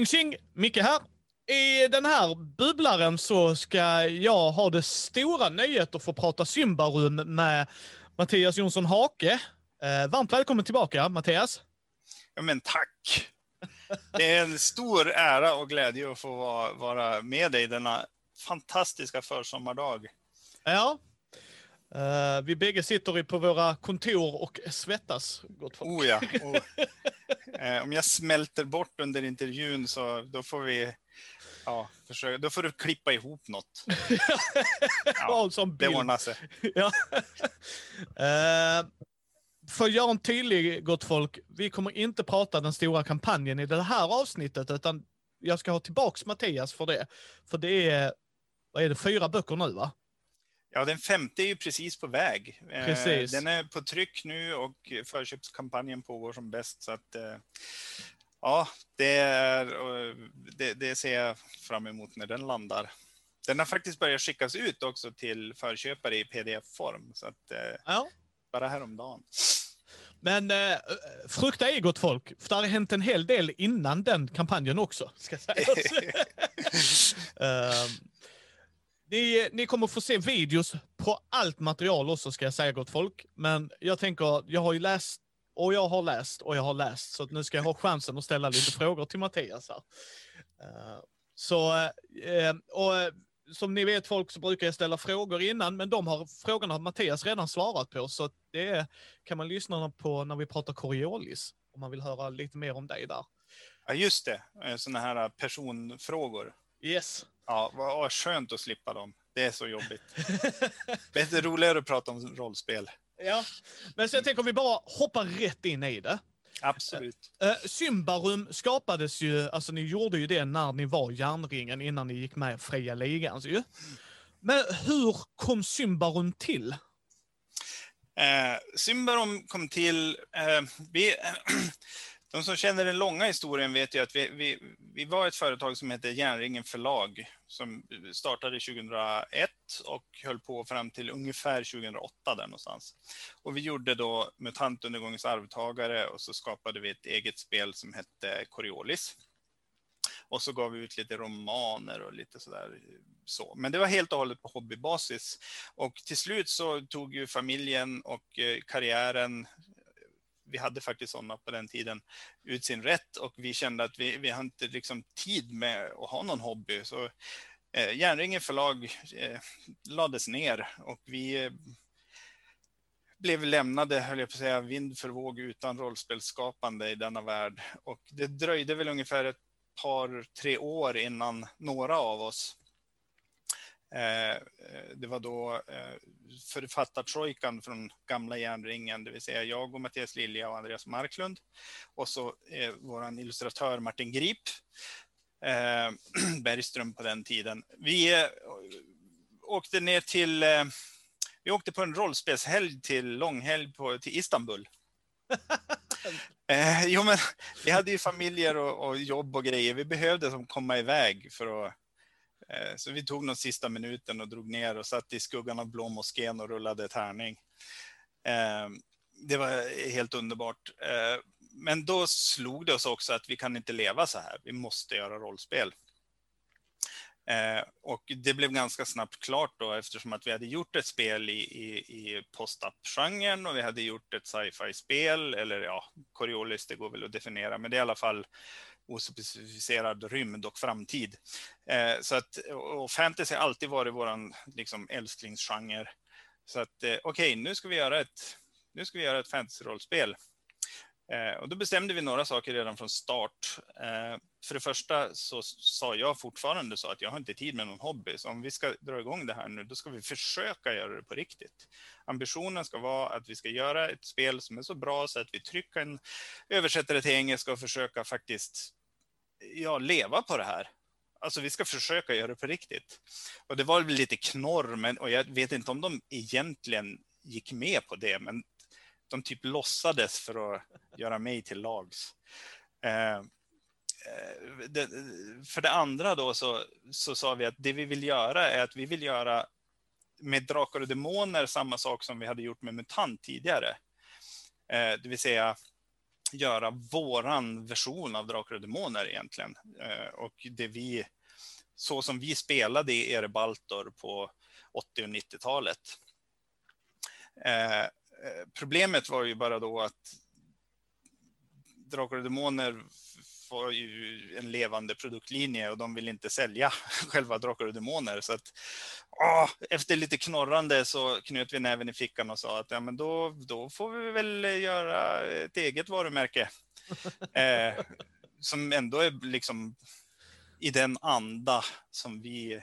Tjing tjing! Micke här. I den här bubblaren så ska jag ha det stora nöjet att få prata Symbarum med Mattias Jonsson Hake. Eh, varmt välkommen tillbaka Mattias. Ja, men tack! Det är en stor ära och glädje att få vara, med dig denna fantastiska försommardag. Ja. Eh, vi bägge sitter på våra kontor och svettas, gott folk. Oh ja. Oh. Eh, om jag smälter bort under intervjun så då får vi Ja, försöka. Då får du klippa ihop något. Ja, som det ordnar sig. ja. uh, för att göra en tydlig, gott folk, vi kommer inte prata den stora kampanjen i det här avsnittet, utan jag ska ha tillbaks Mattias för det. För det är, vad är det, fyra böcker nu va? Ja, den femte är ju precis på väg. Eh, Precis. Den är på tryck nu och förköpskampanjen pågår som bäst. Så att, eh, ja, det, är, det, det ser jag fram emot när den landar. Den har faktiskt börjat skickas ut också till förköpare i pdf-form. Så att, eh, Ja. bara häromdagen. Men eh, frukta är gott folk, för det har hänt en hel del innan den kampanjen också, ska sägas. uh, ni, ni kommer få se videos på allt material också, ska jag säga gott folk. Men jag tänker, jag har ju läst, och jag har läst, och jag har läst, så nu ska jag ha chansen att ställa lite frågor till Mattias här. Uh, så, eh, och eh, som ni vet folk så brukar jag ställa frågor innan, men de har, frågorna har Mattias redan svarat på, så det kan man lyssna på när vi pratar Coriolis, om man vill höra lite mer om dig där. Ja, just det. Eh, Sådana här personfrågor. Yes. Ja, vad skönt att slippa dem. Det är så jobbigt. Det är roligare att prata om rollspel. ja, men så jag tänker vi bara hoppar rätt in i det. Absolut. Symbarum skapades ju, alltså ni gjorde ju det när ni var järnringen innan ni gick med fria ligan. Ju. Men hur kom Symbarum till? Eh, Symbarom kom till... Eh, vi, de som känner den långa historien vet ju att vi, vi, vi var ett företag som hette Järnringen förlag som startade 2001 och höll på fram till ungefär 2008 där någonstans. Och vi gjorde då Mutant undergångens arvtagare och så skapade vi ett eget spel som hette Coriolis. Och så gav vi ut lite romaner och lite sådär. Så. Men det var helt och hållet på hobbybasis. Och till slut så tog ju familjen och eh, karriären vi hade faktiskt sådana på den tiden, ut sin rätt och vi kände att vi, vi har inte liksom tid med att ha någon hobby. Så eh, Järnringen förlag eh, lades ner och vi eh, blev lämnade, höll jag på att säga, vind för våg utan rollspelsskapande i denna värld. Och det dröjde väl ungefär ett par, tre år innan några av oss Eh, eh, det var då eh, författartrojkan från gamla järnringen, det vill säga jag och Mattias Lilja och Andreas Marklund. Och så vår illustratör Martin Grip Bergström på den tiden. Vi åkte ner till, vi åkte på en rollspelshelg till långhelg på, till Istanbul. Eh, jo, men vi hade ju familjer och, och jobb och grejer. Vi behövde som komma iväg för att Eh, så vi tog den sista minuten och drog ner och satt i skuggan av Blå moskén och rullade tärning. Eh, det var helt underbart. Eh, men då slog det oss också att vi kan inte leva så här. Vi måste göra rollspel. Och det blev ganska snabbt klart då eftersom att vi hade gjort ett spel i, i, i post-up-genren och vi hade gjort ett sci-fi-spel, eller ja, Coriolis, det går väl att definiera, men det är i alla fall ospecificerad rymd och framtid. Eh, så att, och fantasy har alltid varit vår liksom, älsklingsgenre. Så att eh, okej, okay, nu ska vi göra ett, nu ska vi göra ett fantasy-rollspel. Eh, och då bestämde vi några saker redan från start. Eh, för det första så sa jag fortfarande så att jag har inte tid med någon hobby. Så om vi ska dra igång det här nu, då ska vi försöka göra det på riktigt. Ambitionen ska vara att vi ska göra ett spel som är så bra så att vi trycker en översättare till engelska och försöka faktiskt ja, leva på det här. Alltså vi ska försöka göra det på riktigt. Och det var väl lite knorr, men, och jag vet inte om de egentligen gick med på det, men de typ låtsades för att göra mig till lags. Eh, eh det, för det andra då så, så sa vi att det vi vill göra är att vi vill göra med Drakar och Demoner samma sak som vi hade gjort med MUTANT tidigare. Eh, det vill säga göra våran version av Drakar och Demoner egentligen. Eh, och det vi, så som vi spelade i Erebaltor på 80 och 90-talet. Eh, eh, problemet var ju bara då att Drakar och Demoner var ju en levande produktlinje och de vill inte sälja själva Drakar och Demoner. Så att, åh, efter lite knorrande så knöt vi näven i fickan och sa att ja, men då, då får vi väl göra ett eget varumärke. eh, som ändå är liksom i den anda som vi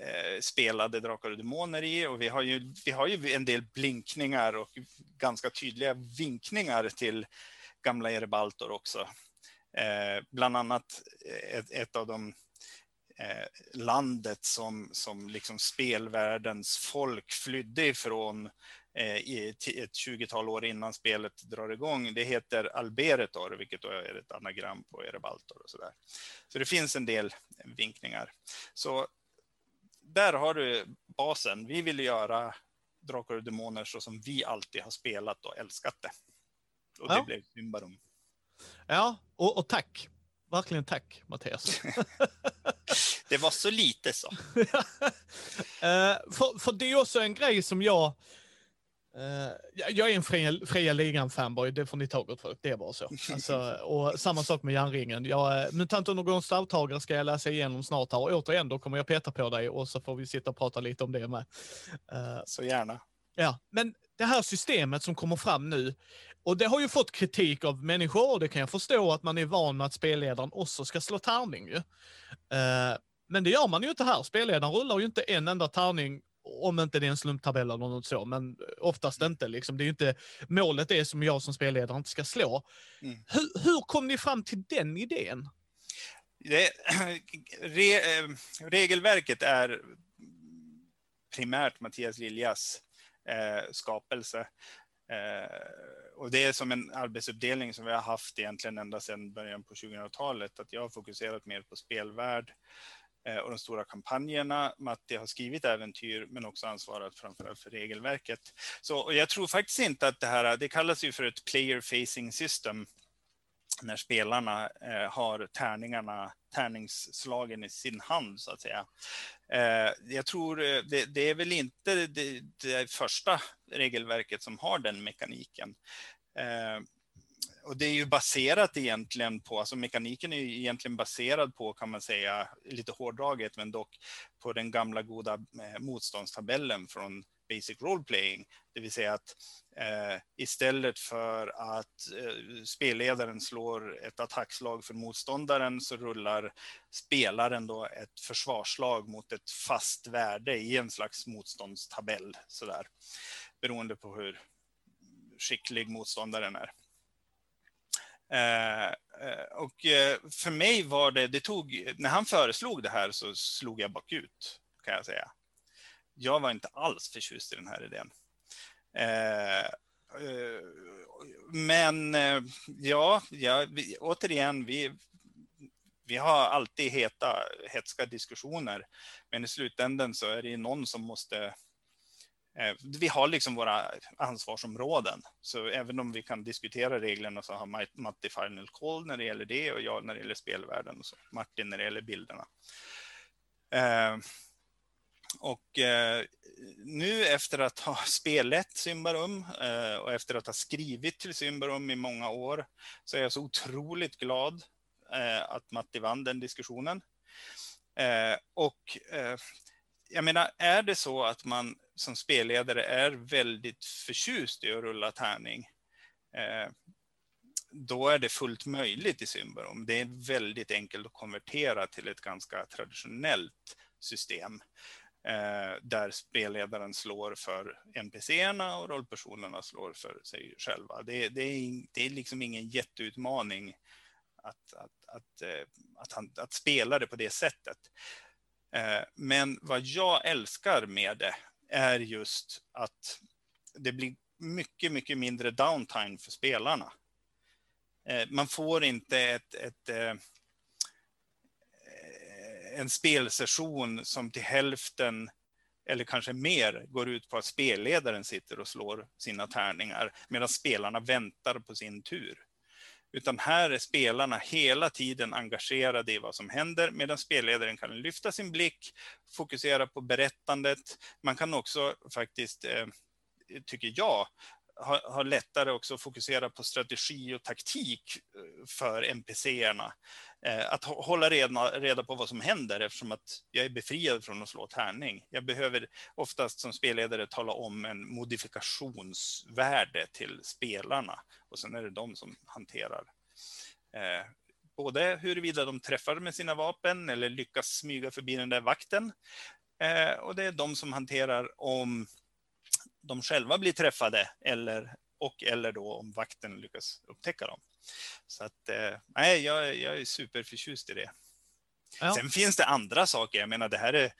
eh, spelade Drakar och Demoner i. Och vi har, ju, vi har ju en del blinkningar och ganska tydliga vinkningar till gamla Erebaltor också. Eh, bland annat ett, ett av de eh, landet som, som liksom spelvärldens folk flydde ifrån eh, i ett 20-tal år innan spelet drar igång. Det heter Alberetor, vilket då är ett anagram på Erebaltor och så där. Så det finns en del vinkningar. Så där har du basen. Vi vill göra Drakar och Demoner så som vi alltid har spelat och älskat det. Och det ja. blev Symbarum. Ja, och, och tack. Verkligen tack, Mattias. det var så lite så. uh, för, för det är också en grej som jag... Uh, jag är en fria, fria ligan-fanboy, det får ni ta gott för. Det är bara så. Alltså, och samma sak med järnringen. Jag, Mutant Undergrounds arvtagare ska jag läsa igenom snart här och återigen då kommer jag peta på dig och så får vi sitta och prata lite om det med. Så gärna. Ja, men det här systemet som kommer fram nu, och det har ju fått kritik av människor och det kan jag förstå att man är van med att spelledaren också ska slå tärning ju. Uh, men det gör man ju inte här. Spelledaren rullar ju inte en enda tärning om inte det är en slumptabell eller något så, men oftast inte. Liksom. Det är inte, målet är som jag som spelledare inte ska slå. Mm. Hur, hur kom ni fram till den idén? Det, re, eh, regelverket är primärt Mattias Liljas eh, skapelse. Eh, och det är som en arbetsuppdelning som vi har haft egentligen ända sedan början på 2000-talet, att jag har fokuserat mer på spelvärld eh, och de stora kampanjerna. Matti har skrivit äventyr, men också ansvarat framförallt för regelverket. Så jag tror faktiskt inte att det här, det kallas ju för ett player facing system, när spelarna eh, har tärningarna, tärningsslagen i sin hand så att säga. Eh, jag tror eh, det, det är väl inte det, det, första regelverket som har den mekaniken. Eh, och det är ju baserat egentligen på, alltså mekaniken är ju egentligen baserad på, kan man säga, lite hårdraget, men dock på den gamla goda eh, motståndstabellen från basic role playing, det vill säga att eh, istället för att eh, spelledaren slår ett attackslag för motståndaren så rullar spelaren då ett försvarslag mot ett fast värde i en slags motståndstabell sådär, beroende på hur skicklig motståndaren är. Eh, eh och eh, för mig var det, det tog, när han föreslog det här så slog jag bakut kan jag säga jag var inte alls förtjust i den här idén. Eh, eh, men eh, ja, ja vi, återigen, vi, vi har alltid heta, hetska diskussioner, men i slutändan så är det någon som måste vi har liksom våra ansvarsområden, så även om vi kan diskutera reglerna så har Matti final call när det gäller det och jag när det gäller spelvärlden och så Martin när det gäller bilderna. Och nu efter att ha spelat Symbarum eh, och efter att ha skrivit till Symbarum i många år så är jag så otroligt glad eh, att Matti vann den diskussionen. Eh, och jag menar, är det så att man som spelledare är väldigt förtjust i att rulla tärning, då är det fullt möjligt i Symbarum. Det är väldigt enkelt att konvertera till ett ganska traditionellt system eh, där spelledaren slår för NPCerna och rollpersonerna slår för sig själva. Det, det, är, det är liksom ingen jätteutmaning att, att, att, eh, att, han, att spela det på det sättet. Eh, men vad jag älskar med det är just att det blir mycket, mycket mindre downtime för spelarna. Eh, man får inte ett, ett, ett en spelsession som till hälften eller kanske mer går ut på att spelledaren sitter och slår sina tärningar medan spelarna väntar på sin tur. Utan här är spelarna hela tiden engagerade i vad som händer, medan spelledaren kan lyfta sin blick, fokusera på berättandet. Man kan också faktiskt, eh, tycker jag, har, har lättare också att fokusera på strategi och taktik eh, för NPCerna. Eh, att hålla reda, reda på vad som händer eftersom att jag är befriad från att slå tärning. Jag behöver oftast som spelledare tala om en modifikationsvärde till spelarna och sen är det de som hanterar eh, både huruvida de träffar med sina vapen eller lyckas smyga förbi den där vakten. Eh, och det är de som hanterar om de själva blir träffade eller, och eller då om vakten lyckas upptäcka dem. Så att, eh, nej, jag, jag är superförtjust i det. Ja. Sen finns det andra saker. Jag menar, det här är,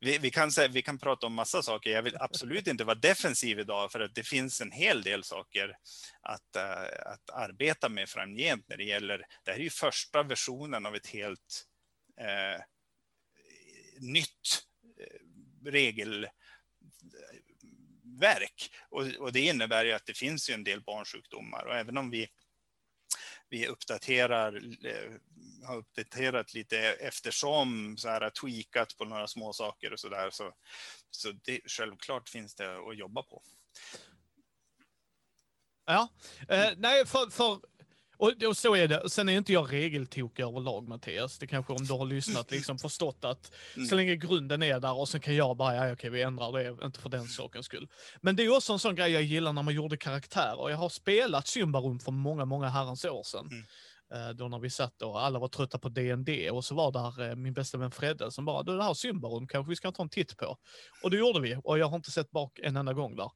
vi, vi, kan, vi kan prata om massa saker. Jag vill absolut inte vara defensiv idag, för att det finns en hel del saker att, uh, att arbeta med framgent när det gäller... Det här är ju första versionen av ett helt uh, nytt uh, regel verk. Och, och, det innebär ju att det finns ju en del barnsjukdomar och även om vi, vi uppdaterar, eh, har uppdaterat lite eftersom, så här, tweakat på några små saker och så där, så, så det, självklart finns det att jobba på. Ja, eh, nej, för, för och, och, så är det. Sen är inte jag regeltokig överlag Mattias. Det kanske om du har lyssnat liksom förstått att mm. så länge grunden är där och sen kan jag bara, ja okej vi ändrar det, inte för den sakens skull. Men det är också en sån grej jag gillar när man gjorde karaktärer. Jag har spelat Symbarum för många, många herrans år sedan. Mm. Eh, då när vi satt och alla var trötta på DND och så var där eh, min bästa vän Fredde som bara, du det här Symbarum kanske vi ska ta en titt på. Och det gjorde vi och jag har inte sett bak en enda gång där.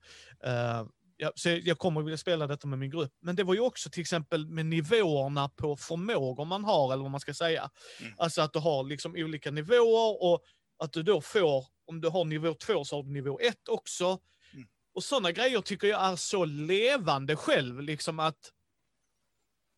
Ja, så jag kommer att vilja spela detta med min grupp. Men det var ju också till exempel med nivåerna på förmågor man har, eller vad man ska säga. Mm. Alltså att du har liksom olika nivåer och att du då får, om du har nivå två så har du nivå ett också. Mm. Och sådana grejer tycker jag är så levande själv, liksom att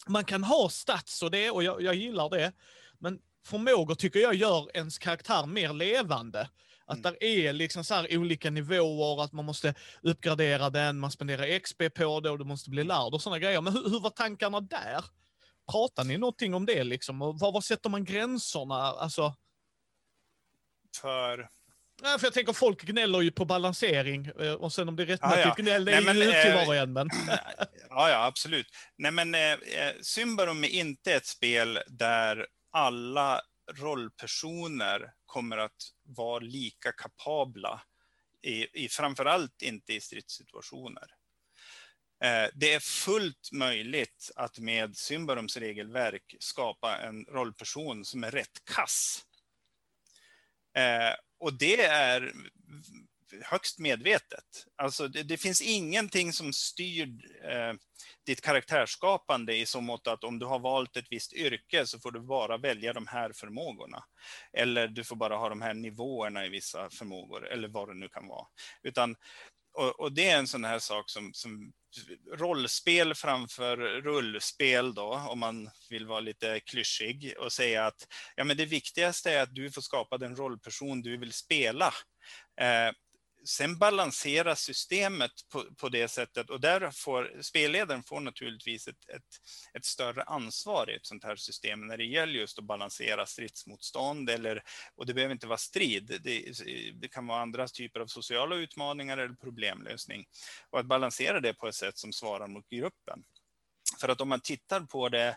man kan ha stats och det, och jag, jag gillar det. Men förmågor tycker jag gör ens karaktär mer levande. Att mm. där är liksom så olika nivåer, att man måste uppgradera den, man spenderar XP på det och du måste bli lärd och sådana grejer. Men hur, hur var tankarna där? Pratar ni någonting om det liksom? Och var, var sätter man gränserna? Alltså... För? Ja, för jag tänker folk gnäller ju på balansering och sen om det är rättmätigt ah, ja. gnäll, det är Nej, ju upp till var och en. Men... ja, ja, absolut. Nej, men eh, eh, Symbarum är inte ett spel där alla rollpersoner kommer att vara lika kapabla, i, i, framförallt inte i stridssituationer. Eh, det är fullt möjligt att med Symbarums regelverk skapa en rollperson som är rätt kass. Eh, och det är högst medvetet. Alltså det, det finns ingenting som styr eh, ditt karaktärsskapande i så mått att om du har valt ett visst yrke så får du bara välja de här förmågorna. Eller du får bara ha de här nivåerna i vissa förmågor, eller vad det nu kan vara. Utan, och, och det är en sån här sak som, som rollspel framför rullspel då, om man vill vara lite klyschig och säga att ja, men det viktigaste är att du får skapa den rollperson du vill spela. Eh, sen balanseras systemet på, på, det sättet. Och där får spelledaren får naturligtvis ett, ett, ett, större ansvar i ett sånt här system när det gäller just att balansera stridsmotstånd eller, och det behöver inte vara strid, det, det kan vara andra typer av sociala utmaningar eller problemlösning. Och att balansera det på ett sätt som svarar mot gruppen. För att om man tittar på det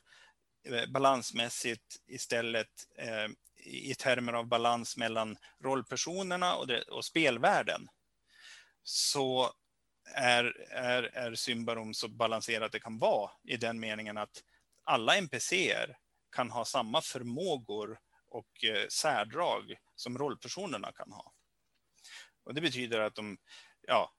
eh, balansmässigt istället eh, i termer av balans mellan rollpersonerna och, det, och spelvärlden så är, är, är Symbarom så balanserat det kan vara i den meningen att alla NPCer kan ha samma förmågor och eh, särdrag som rollpersonerna kan ha. Och det betyder att de, ja,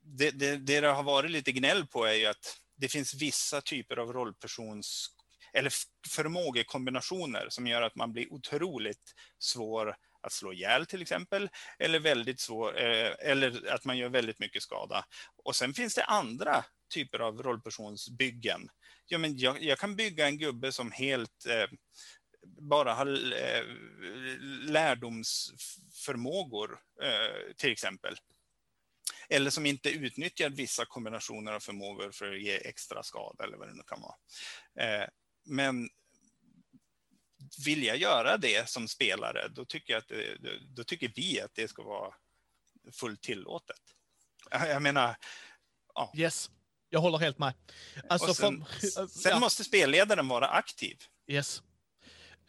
det, det, det det har varit lite gnäll på är ju att det finns vissa typer av rollpersons eller förmågekombinationer som gör att man blir otroligt svår att slå ihjäl till exempel, eller, väldigt svår, eh, eller att man gör väldigt mycket skada. Och sen finns det andra typer av rollpersonsbyggen. Ja, men jag, jag kan bygga en gubbe som helt eh, bara har eh, lärdomsförmågor, eh, till exempel. eller som inte utnyttjar vissa kombinationer av förmågor för att ge extra skada eller vad det nu kan vara. Eh, Eh, men vill jag göra det som spelare, då tycker, jag att det, då tycker vi att det ska vara fullt tillåtet. Jag menar... Ja. Yes, jag håller helt med. Alltså, sen, för, sen ja. måste spelledaren vara aktiv. Yes.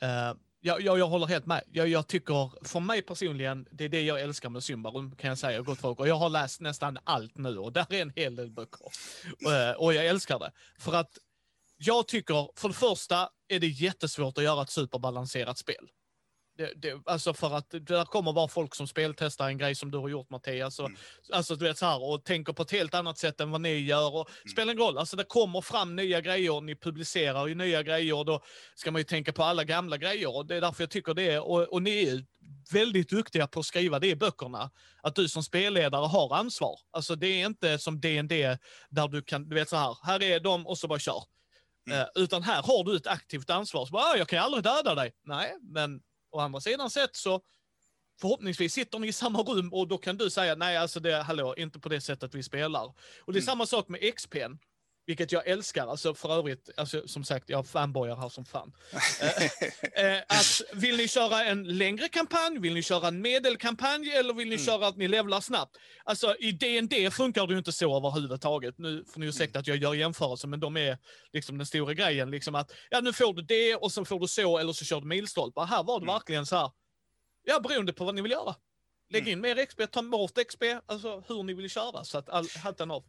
Uh, jag, jag, jag håller helt med. Jag, jag tycker, för mig personligen, det är det jag älskar med Symbarum, kan jag säga, gott folk. Och jag har läst nästan allt nu och där är en hel del böcker. Uh, och jag älskar det. För att jag tycker, för det första är det jättesvårt att göra ett superbalanserat spel. Det, det, alltså för att det kommer vara folk som speltestar en grej som du har gjort Mattias. Och, mm. Alltså du vet så här, och tänker på ett helt annat sätt än vad ni gör. Och mm. Spelar ingen roll, alltså det kommer fram nya grejer, ni publicerar ju nya grejer. Då ska man ju tänka på alla gamla grejer. Och det är därför jag tycker det. Och, och ni är väldigt duktiga på att skriva det i böckerna. Att du som spelledare har ansvar. Alltså det är inte som DND där du kan, du vet så här, här är de och så bara kör. Mm. Uh, utan här har du ett aktivt ansvar. Så bara, ah, jag kan aldrig döda dig. Nej, men å andra sidan sett så förhoppningsvis sitter ni i samma rum och då kan du säga nej, alltså det, hallå, inte på det sättet vi spelar. Och det är mm. samma sak med XP'n. Vilket jag älskar, alltså för övrigt, alltså, som sagt, jag har fanboyar här som fan. eh, eh, att vill ni köra en längre kampanj, vill ni köra en medelkampanj eller vill ni mm. köra att ni levlar snabbt? Alltså i D&D funkar det ju inte så överhuvudtaget. Nu får ni ursäkta mm. att jag gör jämförelser, men de är liksom den stora grejen. Liksom att, ja nu får du det och sen får du så eller så kör du milstolpar. Här var det mm. verkligen så här, ja beroende på vad ni vill göra. Lägg mm. in mer XP, ta bort XP, alltså hur ni vill köra. Så att all, hatten av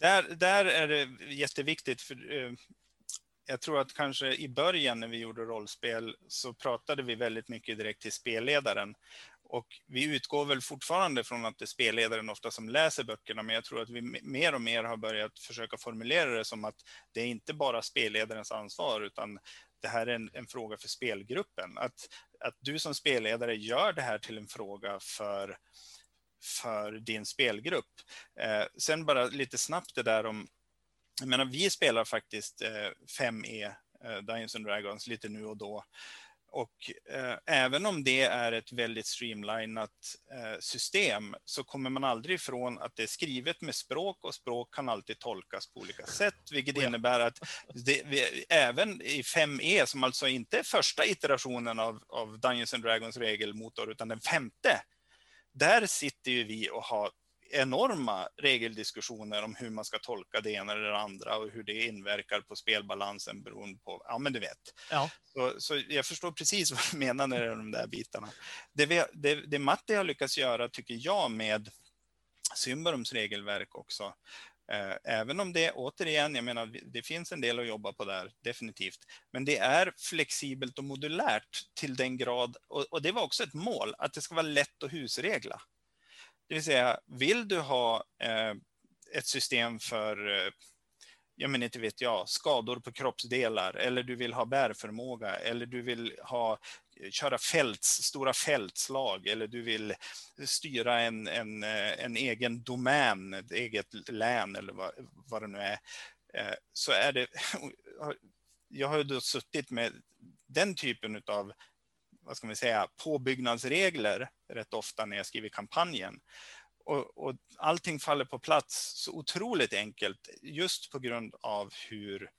där, där är det jätteviktigt. För, eh, jag tror att kanske i början när vi gjorde rollspel så pratade vi väldigt mycket direkt till spelledaren. Och vi utgår väl fortfarande från att det är spelledaren ofta som läser böckerna, men jag tror att vi mer och mer har börjat försöka formulera det som att det är inte bara spelledarens ansvar, utan det här är en, en fråga för spelgruppen. Att, att du som spelledare gör det här till en fråga för för din spelgrupp. Eh, sen bara lite snabbt det där om, jag menar vi spelar faktiskt eh, 5E, eh, Dungeons and Dragons, lite nu och då. Och eh, även om det är ett väldigt streamlinat eh, system så kommer man aldrig ifrån att det är skrivet med språk och språk kan alltid tolkas på olika sätt, vilket ja. innebär att det, vi, även i 5E, som alltså inte är första iterationen av, av Dungeons and Dragons regelmotor, utan den femte, där sitter ju vi och har enorma regeldiskussioner om hur man ska tolka det ena eller det andra och hur det inverkar på spelbalansen beroende på, ja men du vet. Ja. Så, så jag förstår precis vad du menar när det är de där bitarna. Det, vi, det, det Matti har lyckats göra, tycker jag, med Symbarums regelverk också, Eh, även om det, återigen, jag menar, det finns en del att jobba på där, definitivt. Men det är flexibelt och modulärt till den grad, och, och det var också ett mål, att det ska vara lätt att husregla. Det vill säga, vill du ha eh, ett system för eh, ja men inte vet jag, skador på kroppsdelar eller du vill ha bärförmåga eller du vill ha eh, köra fälts, stora fältslag eller du vill styra en, en, eh, en egen domän, ett eget län eller vad, vad det nu är, eh, så är det... Jag har ju då suttit med den typen av vad ska man säga, påbyggnadsregler rätt ofta när jag skriver kampanjen. Och, och allting faller på plats så otroligt enkelt just på grund av hur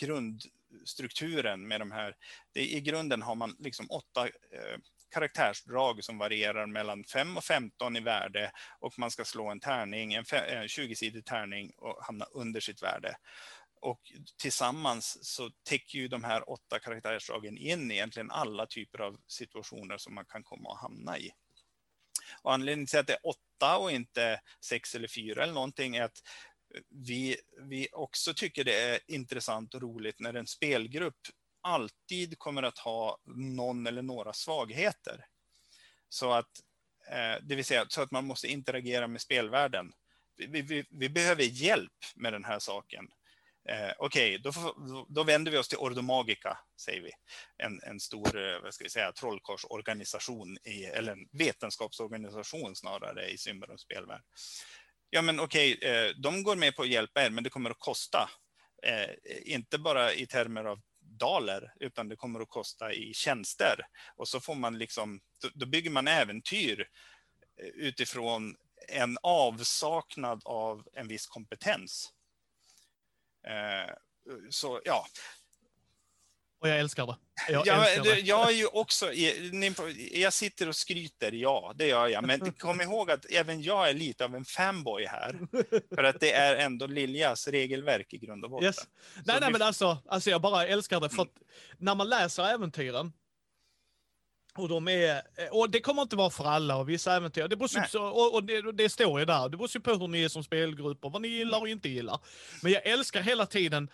grundstrukturen med de här, det, i grunden har man liksom åtta eh, karaktärsdrag som varierar mellan 5 och 15 i värde och man ska slå en tärning, en 20-sidig eh, tärning och hamna under sitt värde. Och tillsammans så täcker ju de här åtta karaktärsdragen in egentligen alla typer av situationer som man kan komma att hamna i. Och anledningen till att det är åtta och inte sex eller fyra eller någonting är att vi, vi också tycker det är intressant och roligt när en spelgrupp alltid kommer att ha någon eller några svagheter. Så att, eh, det vill säga så att man måste interagera med spelvärlden. Vi, vi, vi behöver hjälp med den här saken. Eh, Okej, okay, då, då, vänder vi oss till Ordomagica, säger vi. En, en stor eh, vad ska vi säga, trollkarlsorganisation, i, eller en vetenskapsorganisation snarare i Symbarums spelvärld. Ja, men okej, okay, eh, de går med på att hjälpa er, men det kommer att kosta. Eh, inte bara i termer av daler, utan det kommer att kosta i tjänster. Och så får man liksom, då, då bygger man äventyr eh, utifrån en avsaknad av en viss kompetens. Eh, så ja, och jag älskar det. Jag, ja, älskar det. jag är ju också, jag sitter och skryter, ja, det gör jag. Men kom ihåg att även jag är lite av en fanboy här. För att det är ändå Liljas regelverk i grund och botten. Yes. Nej, nej, men alltså, alltså jag bara älskar det. För att när man läser äventyren, och, de är, och det kommer inte vara för alla och vissa äventyr. Det, beror på, och, och det, det står ju där. Det beror på hur ni är som spelgrupp och vad ni gillar och inte gillar. Men jag älskar hela tiden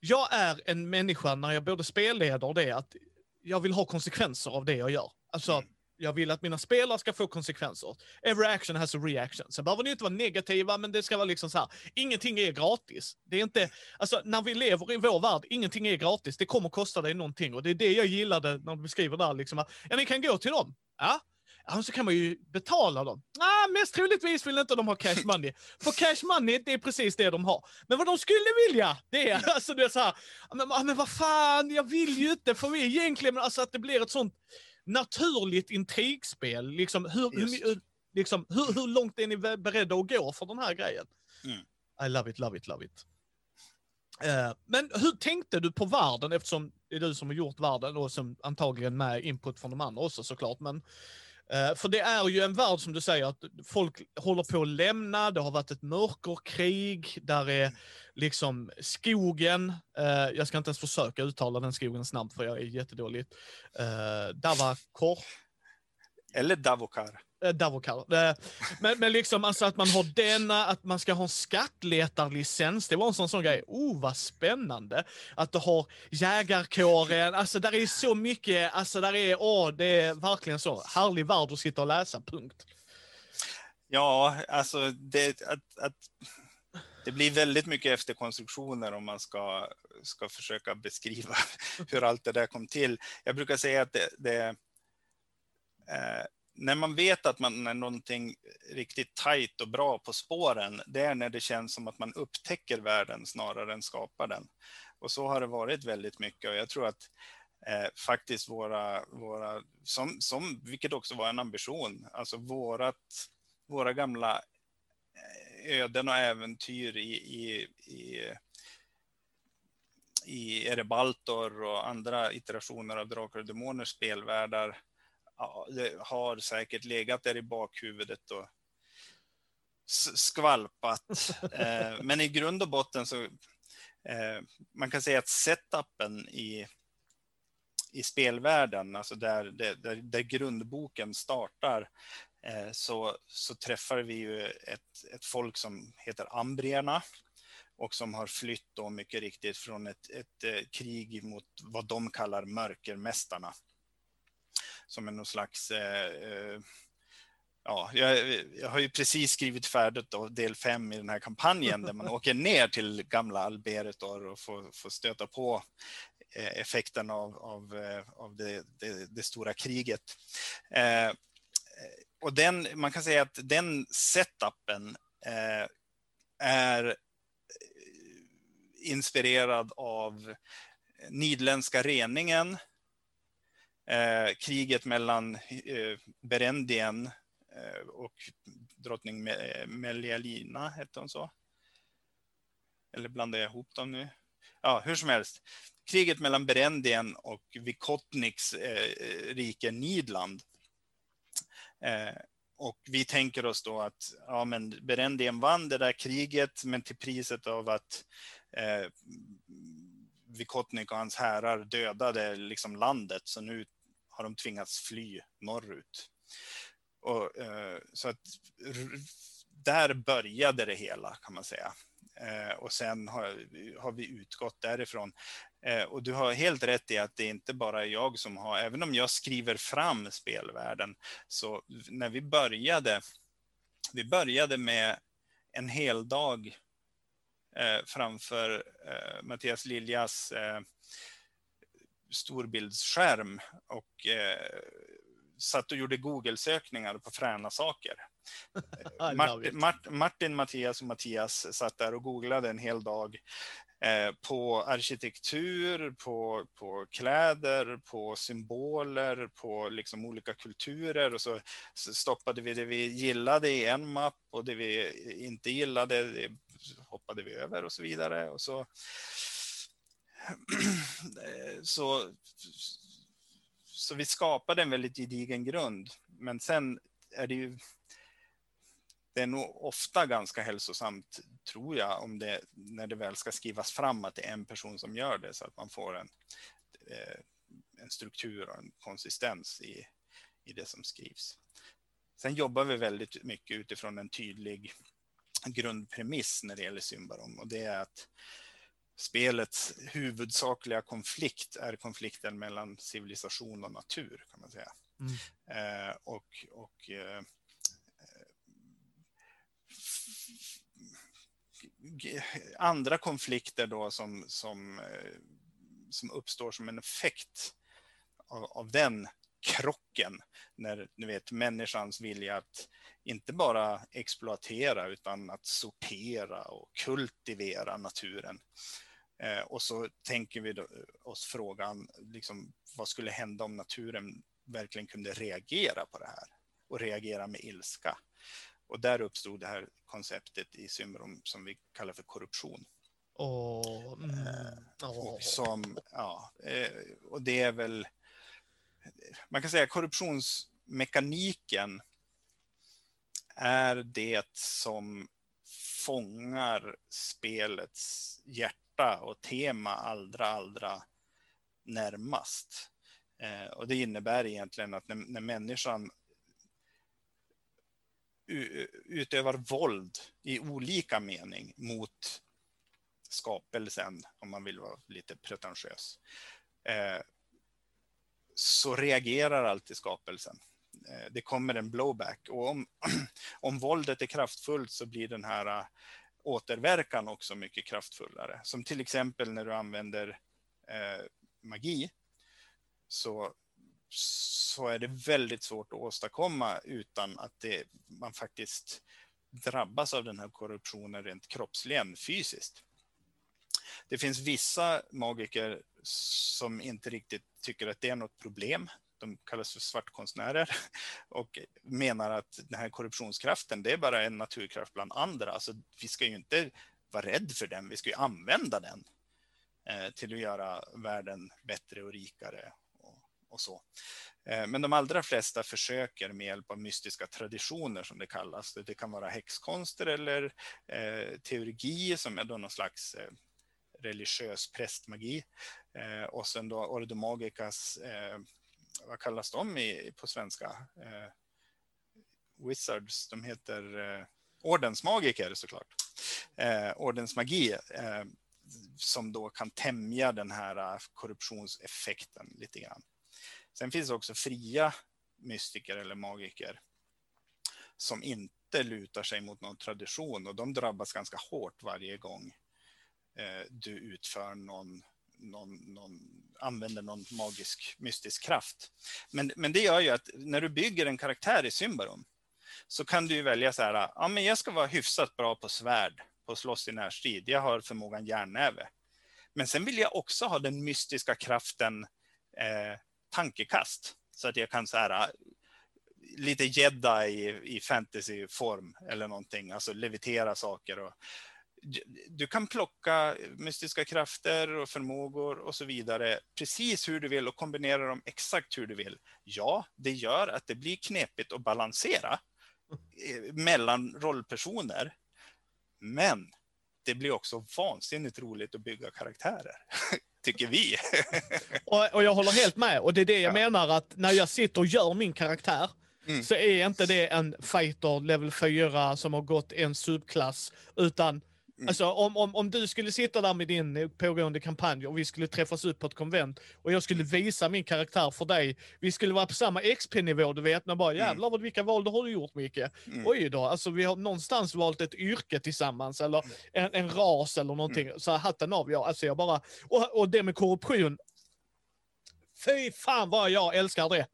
jag är en människa när jag både spelleder och det, att jag vill ha konsekvenser av det jag gör. Alltså, mm. Jag vill att mina spelare ska få konsekvenser. Every action has a reaction. Sen behöver ni inte vara negativa, men det ska vara liksom så här. Ingenting är gratis. Det är inte, alltså när vi lever i vår värld, ingenting är gratis. Det kommer kosta dig någonting. Och det är det jag gillade när du beskriver där, liksom att, ja ni kan gå till dem. Ja, Ja, så kan man ju betala dem. Ah, mest troligtvis vill inte de ha cash money. För cash money, det är precis det de har. Men vad de skulle vilja, det är alltså det är så här, men, men vad fan, jag vill ju inte, för vi egentligen, alltså att det blir ett sånt naturligt intrigspel. Liksom, hur, hur, liksom, hur, hur långt är ni beredda att gå för den här grejen? Mm. I love it, love it, love it. Uh, men hur tänkte du på världen, eftersom det är du som har gjort världen och som antagligen med input från de andra också såklart. Men Eh, för det är ju en värld som du säger, att folk håller på att lämna, det har varit ett mörkerkrig, där är liksom skogen, uh, jag ska inte ens försöka uttala den skogens namn för jag är jättedålig. Uh, Davakor. Eller Davokar. Eh, Davokar. Eh, men, men liksom alltså att man har denna, att man ska ha en skattletarlicens. Det var en sån, sån grej. Oh, vad spännande. Att du har jägarkåren. Alltså där är så mycket, alltså där är, åh, det är verkligen så. Härlig värld att sitta och läsa, punkt. Ja, alltså det, att, att, det blir väldigt mycket efterkonstruktioner om man ska, ska försöka beskriva hur allt det där kom till. Jag brukar säga att det, det eh, när man vet att man är någonting riktigt tajt och bra på spåren, det är när det känns som att man upptäcker världen snarare än skapar den. Och så har det varit väldigt mycket och jag tror att eh, faktiskt våra, våra som, som, vilket också var en ambition, alltså vårat, våra gamla eh, öden och äventyr i, i, i i Erebaltor och andra iterationer av Drakar och Demoners spelvärldar har säkert legat där i bakhuvudet och skvalpat. Eh, men i grund och botten så eh, man kan säga att setupen i, i spelvärlden, alltså där, där, där grundboken startar, så, så träffar vi ju ett, ett folk som heter ambrierna och som har flytt då mycket riktigt från ett, ett krig mot vad de kallar mörkermästarna som är någon slags eh, eh, Ja, jag, jag, har ju precis skrivit färdigt då, del fem i den här kampanjen där man åker ner till gamla Alberetor och får, får stöta på eh, effekten av, av, eh, av det, det, det, stora kriget. Eh, och den, man kan säga att den setupen eh, är eh, inspirerad av Nidländska reningen eh, kriget mellan eh, Berendien eh, och drottning eh, Melialina, hette hon så? Eller blandar jag ihop dem nu? Ja, hur som helst. Kriget mellan Berendien och Vikotniks eh, eh, rike Nidland. Eh, och vi tänker oss då att ja, men Berendien vann det där kriget, men till priset av att eh, Vikotnik och hans härar dödade liksom landet. Så nu har de tvingats fly norrut. Och, eh, så att där började det hela kan man säga. Eh, och sen har, har vi utgått därifrån. Eh, och du har helt rätt i att det inte bara är jag som har, även om jag skriver fram spelvärlden, så när vi började, vi började med en hel dag eh, framför eh, Mattias Liljas eh, storbildsskärm och eh, satt och gjorde Google-sökningar på fräna saker. Martin, Martin, Mattias och Mattias satt där och googlade en hel dag Eh, på arkitektur, på, på kläder, på symboler, på liksom olika kulturer. Och så, så stoppade vi det vi gillade i en mapp och det vi inte gillade det hoppade vi över och så vidare. Och så, så, så vi skapade en väldigt gedigen grund. Men sen är det ju det är nog ofta ganska hälsosamt, tror jag, om det, när det väl ska skrivas fram att det är en person som gör det, så att man får en, eh, en struktur och en konsistens i, i det som skrivs. Sen jobbar vi väldigt mycket utifrån en tydlig grundpremiss när det gäller Symbarom och det är att spelets huvudsakliga konflikt är konflikten mellan civilisation och natur kan man säga. Mm. Eh, och, och andra konflikter då som, som, eh, som uppstår som en effekt av, av den krocken när ni vet människans vilja att inte bara exploatera utan att sortera och kultivera naturen. Eh, och så tänker vi eh, oss frågan, liksom, vad skulle hända om naturen verkligen kunde reagera på det här och reagera med ilska? Och där uppstod det här konceptet i Symrom som vi kallar för korruption. Oh, mm, oh. som, ja, eh, och det är väl, man kan säga korruptionsmekaniken är det som fångar spelets hjärta och tema allra, allra närmast. Eh, och det innebär egentligen att när, när människan utövar våld i olika mening mot skapelsen, om man vill vara lite pretentiös, eh, så reagerar alltid skapelsen. Eh, det kommer en blowback och om, om våldet är kraftfullt så blir den här eh, återverkan också mycket kraftfullare. Som till exempel när du använder magi så så är det väldigt svårt att åstadkomma utan att det, man faktiskt drabbas av den här korruptionen rent kroppsligen, fysiskt. Det finns vissa magiker som inte riktigt tycker att det är något problem. De kallas för svartkonstnärer och menar att den här korruptionskraften, det är bara en naturkraft bland andra. Alltså, vi ska ju inte vara rädd för den, vi ska ju använda den eh, till att göra världen bättre och rikare och så. Eh, men de allra flesta försöker med hjälp av mystiska traditioner som det kallas. Det kan vara häxkonster eller eh, teurgi som är då någon slags eh, religiös prästmagi. Och sen då ordomagikas, vad kallas de i, på svenska? Wizards, de heter ordensmagiker såklart. Ordensmagi som då kan tämja den här korruptionseffekten lite grann. Sen finns det också fria mystiker eller magiker som inte lutar sig mot någon tradition och de drabbas ganska hårt varje gång eh, du utför någon, någon, någon, använder någon magisk mystisk kraft. Men, men det gör ju att när du bygger en karaktär i Symbarom så kan du välja så här, ja men jag ska vara hyfsat bra på svärd, på slåss i närstrid, jag har förmågan järnnäve. Men sen vill jag också ha den mystiska kraften eh, tankekast. Så att jag kan så här, ah, lite jedda i, i fantasyform eller någonting, alltså levitera saker. Och, du kan plocka mystiska krafter och förmågor och så vidare precis hur du vill och kombinera dem exakt hur du vill. Ja, det gör att det blir knepigt att balansera eh, mellan rollpersoner. Men det blir också vansinnigt roligt att bygga karaktärer. tycker vi. och, och, jag håller helt med. Och det är det jag ja. menar att när jag sitter och gör min karaktär mm. så är inte det en fighter level 4 som har gått en subklass, utan Mm. Alltså om, om, om du skulle sitta där med din pågående kampanj och vi skulle träffas upp på ett konvent och jag skulle visa min karaktär för dig. Vi skulle vara på samma XP-nivå, du vet, men bara mm. jävlar vad, vilka val har du gjort Micke? Mm. Oj då, alltså vi har någonstans valt ett yrke tillsammans eller mm. en, en ras eller någonting. Mm. Så hatten av, jag, alltså jag bara, och, och det med korruption. Fy fan vad jag älskar det.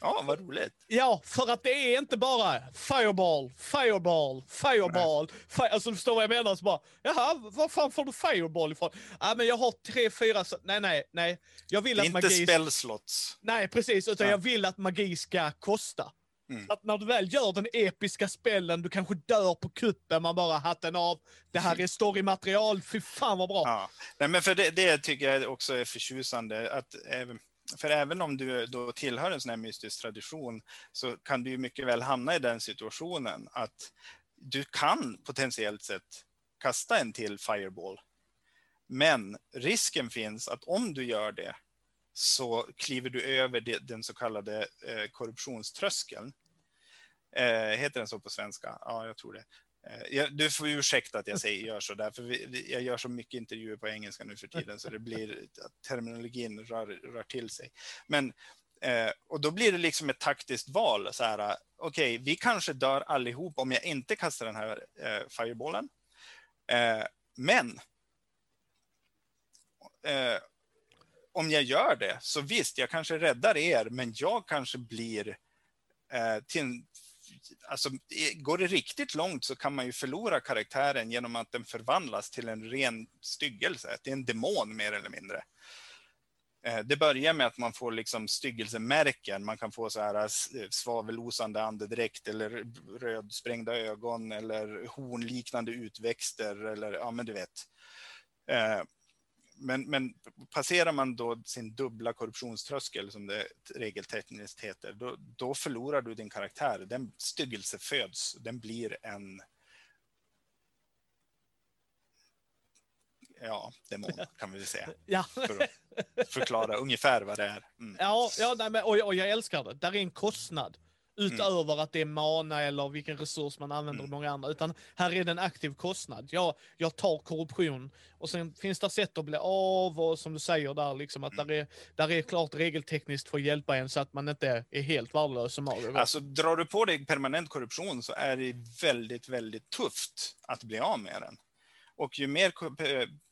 Ja, vad roligt. Ja, för att det är inte bara fireball, fireball, fireball. Fi alltså du förstår vad jag menar? Så bara, jaha, var fan får du fireball ifrån? Ja, men jag har tre, fyra, så... nej, nej, nej. Jag vill att Inte magi... spellslots. Nej, precis, utan Ja. jag vill att magi ska kosta. Mm. Att när du väl gör den episka spellen, du kanske dör på kuppen, man bara hatten av. Det här är storymaterial, fy fan vad bra. Ja. Nej, men för det, det tycker jag också är förtjusande. Att, även- för även om du då tillhör en sån här mystisk tradition så kan du mycket väl hamna i den situationen att du kan potentiellt sett kasta en till fireball. Men risken finns att om du gör det så kliver du över den så kallade eh, korruptionströskeln. Eh, heter den så på svenska? Ja, jag tror det. Eh, du får ursäkta att jag säger, gör så där, för vi, jag gör så mycket intervjuer på engelska nu för tiden så det blir terminologin rör, rör till sig. Men, eh, och då blir det liksom ett taktiskt val. så här, Okej, vi kanske dör allihop om jag inte kastar den här eh, fireballen. Eh, men eh, om jag gör det, så visst, jag kanske räddar er, men jag kanske blir eh, till en, alltså, går det riktigt långt så kan man ju förlora karaktären genom att den förvandlas till en ren styggelse, till en demon mer eller mindre. Eh, det börjar med att man får liksom styggelsemärken, man kan få så här eh, svavelosande andedräkt eller rödsprängda ögon eller hornliknande utväxter eller ja men du vet. Eh, men, men passerar man då sin dubbla korruptionströskel, som det regeltekniskt heter, då, då förlorar du din karaktär. Den styggelse föds, den blir en ja, demon kan vi säga, Ja, för att förklara ungefär vad det är. Mm. ja, ja nej, men, och, och jag älskar det. Där är en kostnad. Utöver att det är mana eller vilken resurs man använder och Mm. många andra. Utan här är det en aktiv kostnad. Jag, jag tar korruption och sen finns det sätt att bli av och som du säger där, liksom att Mm. där, är, där är klart regeltekniskt för att hjälpa en så att man inte är helt värdelös som Mario. Alltså, drar du på dig permanent korruption så är det väldigt, väldigt tufft att bli av med den. Och ju mer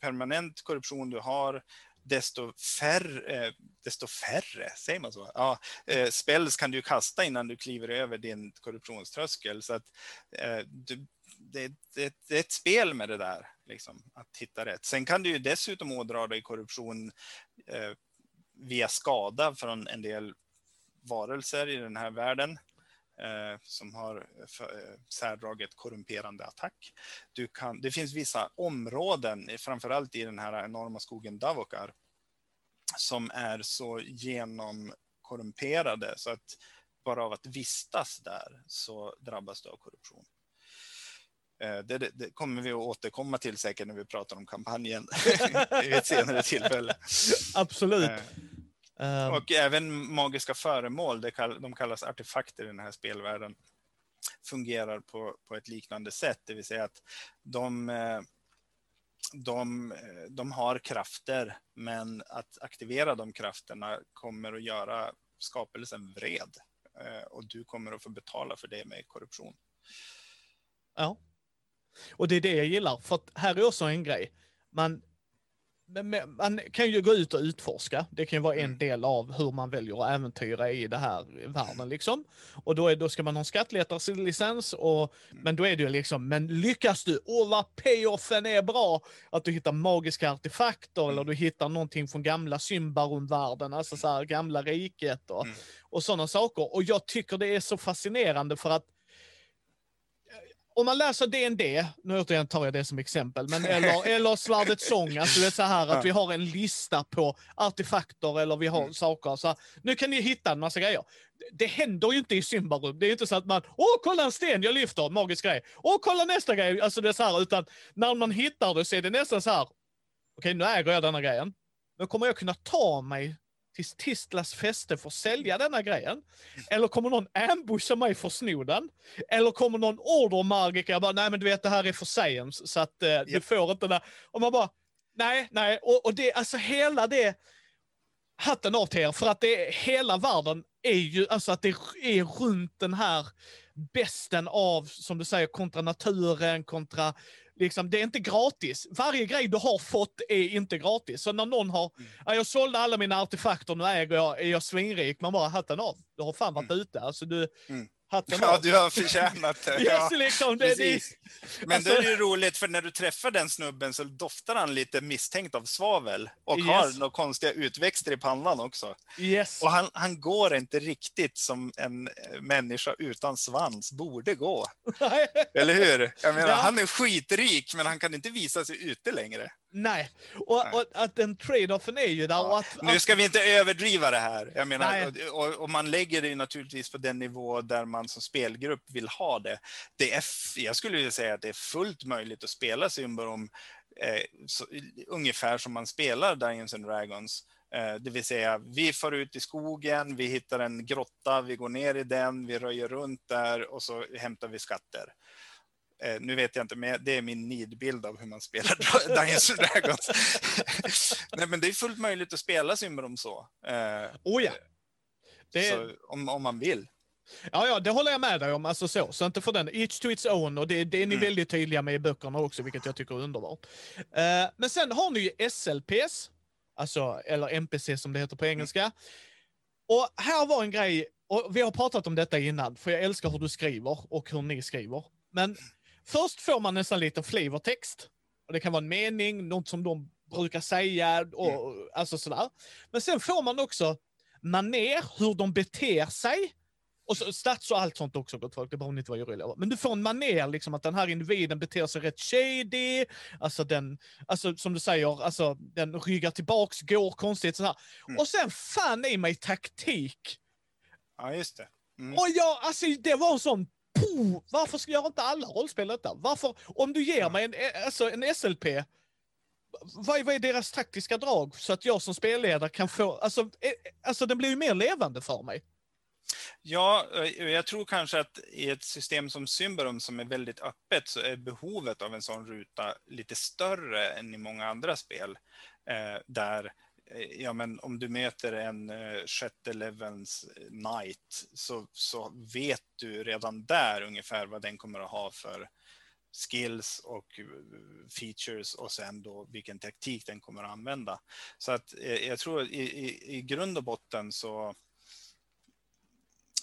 permanent korruption du har, desto färre, eh, desto färre, säger man så? Ja, eh, spells kan du kasta innan du kliver över din korruptionströskel. Så att, eh, du, det, det, det är ett spel med det där, liksom, att hitta rätt. Sen kan du ju dessutom ådra dig korruption eh, via skada från en del varelser i den här världen som har eh, särdraget korrumperande attack. Du kan, det finns vissa områden, framförallt i den här enorma skogen Davokar, som är så genomkorrumperade så att bara av att vistas där så drabbas du av korruption. Eh, Det, det, det kommer vi att återkomma till säkert när vi pratar om kampanjen vid ett senare tillfälle. Absolut. Ehm, och även magiska föremål, det kall, de kallas artefakter i den här spelvärlden, fungerar på, på ett liknande sätt. Det vill säga att de, eh, de, eh, de har krafter, men att aktivera de krafterna kommer att göra skapelsen vred. Eh, Och du kommer att få betala för det med korruption. Ja. Och det är det jag gillar, för att här är också en grej. Man, man kan ju gå ut och utforska. Det kan ju vara en Mm. del av hur man väljer att äventyra i det här världen liksom. Och då, är, då ska man ha en skattletarlicens, och, men då är det ju liksom, men lyckas du, åh vad payoffen är bra, att du hittar magiska artefakter eller Mm. du hittar någonting från gamla Symbarum-världen, alltså så här gamla riket och, Mm. och sådana saker. Och jag tycker det är så fascinerande för att om man läser D&D, nu återigen tar jag det som exempel, men eller, eller Svärdets sång, alltså det är så här att vi har en lista på artefakter eller vi har Mm. saker. Så här, nu kan ni hitta en massa grejer. Det- händer ju inte i Symbarum. Det är inte så att man, åh kolla en sten jag lyfter, magisk grej. Åh kolla nästa grej, alltså det är så här, utan när man hittar det så är det nästan så här, okej nu äger jag denna grejen. Men kommer jag kunna ta mig till Tistlas fäste för att sälja denna grejen? Eller kommer någon ambusha mig för att sno den? Eller kommer någon ordermagiker bara, nej men du vet det här är för science så att eh, du Japp. får inte det. Och man bara, nej, nej. Och, och det, alltså hela det, hatten av till er, för att det, hela världen är ju, alltså att det är runt den här besten av, som du säger, kontra naturen, kontra liksom, det är inte gratis. Varje grej du har fått är inte gratis. Så när någon har, Mm. ja, jag sålde alla mina artefakter, nu äger jag, är jag svinrik. Man bara, hatten av. Du har fan varit Mm. ute. Alltså du, Mm. Hatten Ja, du har förtjänat det. Yes, Ja, liksom, det, det. Men alltså- då är det ju roligt, för när du träffar den snubben så doftar han lite misstänkt av svavel och Yes. har några konstiga utväxter i pannan också. yes. Och han, han går inte riktigt som en eh, människa utan svans borde gå. Eller hur? Jag menar, Ja. han är skitrik, men han kan inte visa sig ute längre. Nej, och, och att den trade-offen är ju där. Och att, Nu ska vi inte överdriva det här. Jag menar, och, och, man lägger det naturligtvis på den nivå där man som spelgrupp vill ha det. det är, jag skulle vilja säga att det är fullt möjligt att spela Symbarom eh, så, ungefär som man spelar Dungeons and Dragons. Eh, det vill säga, vi far ut i skogen, vi hittar en grotta, vi går ner i den, vi röjer runt där och så hämtar vi skatter. Eh, nu vet jag inte, men det är min nidbild av hur man spelar Dungeons and Dragons. Nej, men det är fullt möjligt att spela Symbarom så. Eh, oh ja. Det, så om, om man vill. Ja, ja, det håller jag med dig om. Alltså så, så inte för den. Each to its own och det, det är ni Mm. väldigt tydliga med i böckerna också, vilket jag tycker är underbart. Eh, men sen har ni ju SLPs, alltså, eller NPC som det heter på engelska. Och här var en grej, och vi har pratat om detta innan, för jag älskar hur du skriver och hur ni skriver. Men först får man nästan lite flavortext. Och det kan vara en mening, något som de brukar säga, och, alltså sådär. Men sen får man också maner, hur de beter sig. Och så, stats och allt sånt också gott folk, det behöver ni inte vara oroliga över. Men du får en maner, liksom att den här individen beter sig rätt shady, alltså den, alltså som du säger, alltså den ryggar tillbaks, går konstigt sådär. Mm. Och sen fan i mig taktik. Ja, just det. Mm. Och jag, alltså det var en sån, puh, varför ska jag inte alla rollspel detta? Varför, om du ger mig en, alltså en SLP, vad är, vad är deras taktiska drag? Så att jag som spelledare kan få, alltså, eh, alltså den blir ju mer levande för mig. Ja, eh, jag tror kanske att i ett system som Symbarom som är väldigt öppet så är behovet av en sån ruta lite större än i många andra spel. Eh, där, eh, Eh, ja men om du möter en eh, sjätte levels eh, knight så, så vet du redan där ungefär vad den kommer att ha för skills och eh, features och sen då vilken taktik den kommer att använda. Så att eh, jag tror i, i, i grund och botten så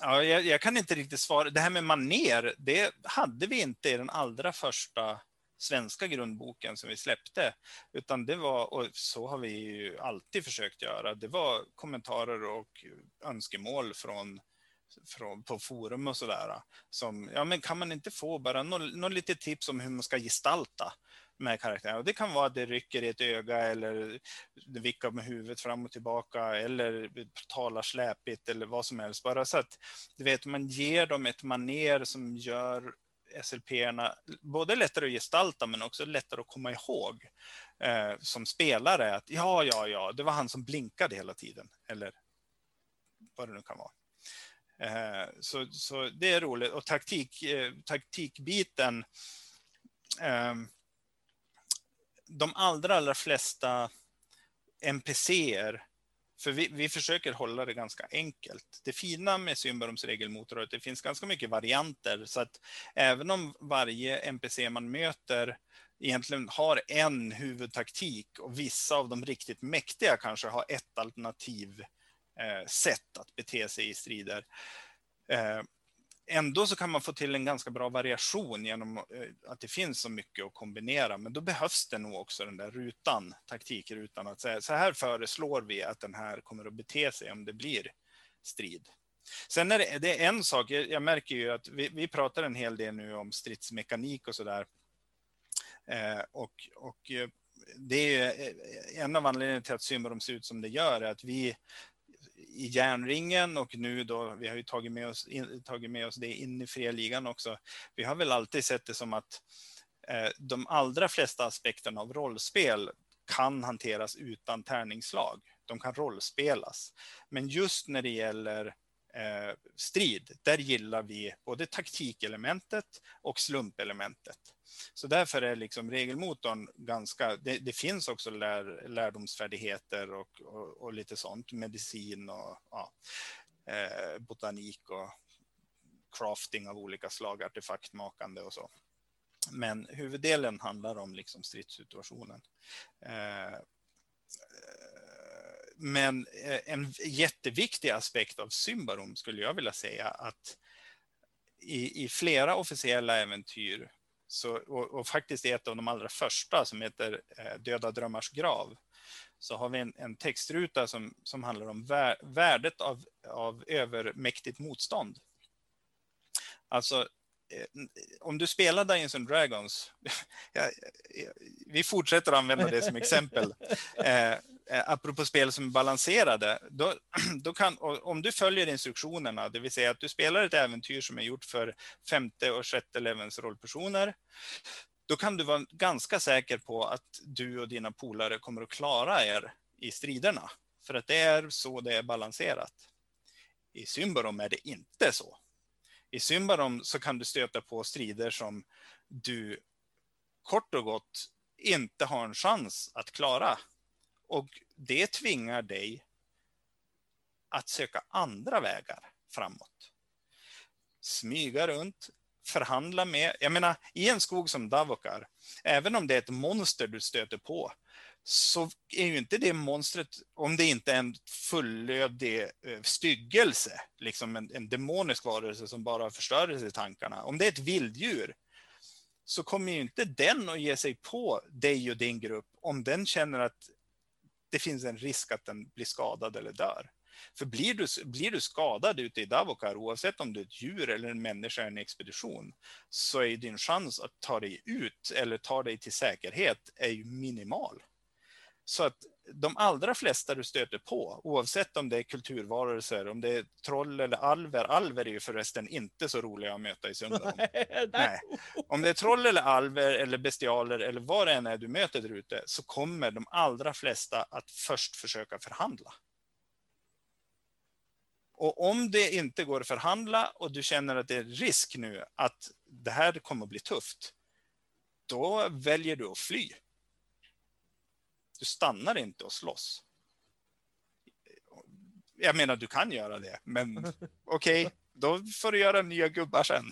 Ja, jag, jag kan inte riktigt svara. Det här med maner, det hade vi inte i den allra första svenska grundboken som vi släppte. Utan det var, och så har vi ju alltid försökt göra, det var kommentarer och önskemål från, från på forum och sådär. Som, ja men kan man inte få bara något nå lite tips om hur man ska gestalta med karaktärerna. Och det kan vara att det rycker i ett öga eller det vickar med huvudet fram och tillbaka eller talar släpigt eller vad som helst. Bara så att du vet, man ger dem ett maner som gör SLP-erna både lättare att gestalta men också lättare att komma ihåg eh, som spelare. Att ja, ja, ja, det var han som blinkade hela tiden. Eller vad det nu kan vara. Eh, så, så det är roligt. Och taktik, eh, taktikbiten eh, de allra, allra flesta NPCer, för vi, vi försöker hålla det ganska enkelt. Det fina med Symbaroms regelmotor är att det finns ganska mycket varianter, så att även om varje NPC man möter egentligen har en huvudtaktik och vissa av de riktigt mäktiga kanske har ett alternativ eh, sätt att bete sig i strider. Eh, ändå så kan man få till en ganska bra variation genom eh, att det finns så mycket att kombinera. Men då behövs det nog också den där rutan, taktikrutan, att säga så här föreslår vi att den här kommer att bete sig om det blir strid. Sen är det, det är en sak, jag, märker ju att vi, vi pratar en hel del nu om stridsmekanik och sådär. Eh, och, och eh, det är eh, en av anledningarna till att Symbarom ser ut som det gör, är att vi i järnringen och nu då, vi har ju tagit med oss, in, tagit med oss det in i fria ligan också. Vi har väl alltid sett det som att eh, de allra flesta aspekterna av rollspel kan hanteras utan tärningslag. De kan rollspelas. Men just när det gäller eh, strid, där gillar vi både taktikelementet och slumpelementet. Så därför är liksom regelmotorn ganska, det, det finns också lär, lärdomsfärdigheter och, och, och, lite sånt, medicin och ja, eh, botanik och crafting av olika slag, artefaktmakande och så. Men huvuddelen handlar om liksom stridssituationen. Eh, eh men eh, en jätteviktig aspekt av Symbarom skulle jag vilja säga att i, i flera officiella äventyr, så, och, och, faktiskt i ett av de allra första som heter eh, Döda drömmars grav, så har vi en, en textruta som, som handlar om värdet av, av övermäktigt motstånd. Alltså Eh, om du spelar Dungeons and Dragons, ja, vi fortsätter använda det som exempel, eh, apropå spel som är balanserade, då, då kan, om du följer instruktionerna, det vill säga att du spelar ett äventyr som är gjort för femte och sjätte levens rollpersoner, då kan du vara ganska säker på att du och dina polare kommer att klara er i striderna, för att det är så det är balanserat. I Symbarom är det inte så. I Symbarom så kan du stöta på strider som du kort och gott inte har en chans att klara. Och det tvingar dig att söka andra vägar framåt. Smyga runt, förhandla med, jag menar i en skog som Davokar, även om det är ett monster du stöter på, så är ju inte det monstret, om det inte är en fullödig eh, styggelse, liksom en, en demonisk varelse som bara har förstörelse i tankarna. Om det är ett vilddjur, så kommer ju inte den att ge sig på dig och din grupp om den känner att det finns en risk att den blir skadad eller dör. För blir du, blir du skadad ute i Davokar, oavsett om du är ett djur eller en människa i en expedition, så är din chans att ta dig ut eller ta dig till säkerhet är ju minimal. Så att de allra flesta du stöter på, oavsett om det är kulturvarelser, om det är troll eller alver, alver är ju förresten inte så roliga att möta i Sundom. Nej. Om det är troll eller alver eller bestialer eller vad det än är du möter där ute, så kommer de allra flesta att först försöka förhandla. Och om det inte går att förhandla och du känner att det är risk nu att det här kommer att bli tufft, då väljer du att fly. Du stannar inte och slåss. Jag menar, du kan göra det, men okej, okay, då får du göra nya gubbar sen.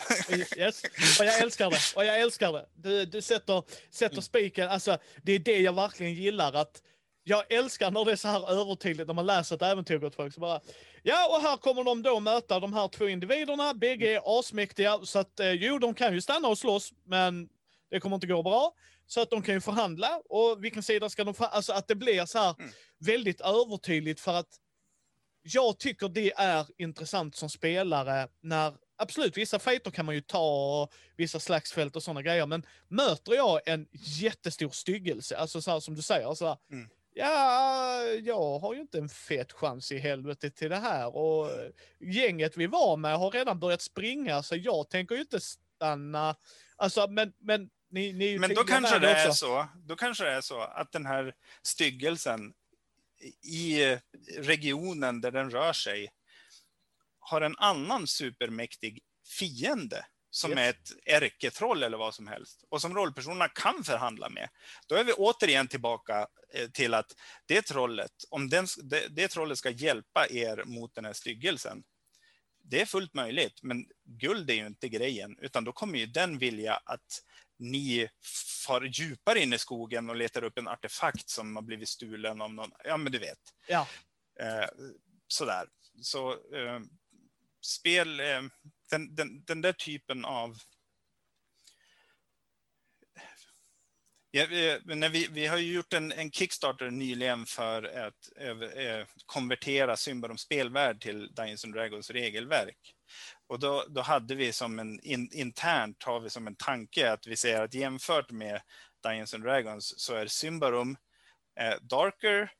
yes. Och jag älskar det. Och jag älskar det. Du, du sätter, sätter spiken, alltså det är det jag verkligen gillar. att jag älskar när det är så här övertydligt när man läser ett äventyr gott folk. Så bara, ja, och här kommer de då möta de här två individerna. Bägge är asmäktiga, så att eh, jo, de kan ju stanna och slåss, men det kommer inte gå bra. Så att de kan ju förhandla och vilken sida ska de förhandla? Alltså att det blir så här mm. väldigt övertydligt för att jag tycker det är intressant som spelare när Absolut, vissa fighter kan man ju ta, och vissa slagsfält och sådana grejer, men möter jag en jättestor styggelse, alltså så här, som du säger, så här, mm. ja, jag har ju inte en fet chans i helvete till det här och gänget vi var med har redan börjat springa, så jag tänker ju inte stanna. Alltså, men, men ni, ni Men då kanske det är så. Då kanske det är så att den här styggelsen i regionen där den rör sig har en annan supermäktig fiende som yes. är ett ärketroll eller vad som helst och som rollpersonerna kan förhandla med. Då är vi återigen tillbaka eh, till att det trollet, om den, det, det trollet ska hjälpa er mot den här styggelsen, det är fullt möjligt, men guld är ju inte grejen, utan då kommer ju den vilja att ni far djupare in i skogen och letar upp en artefakt som har blivit stulen av någon. Ja, men du vet. Ja. Eh, sådär. Så eh, spel, eh, den, den, den där typen av Ja, vi, när vi, vi har gjort en, en, Kickstarter nyligen för att äh, konvertera Symbarom spelvärld till Dungeons and Dragons regelverk. Och då, då hade vi som en in, internt har vi som en tanke att vi säger att jämfört med Dungeons and Dragons så är Symbarom eh, darker,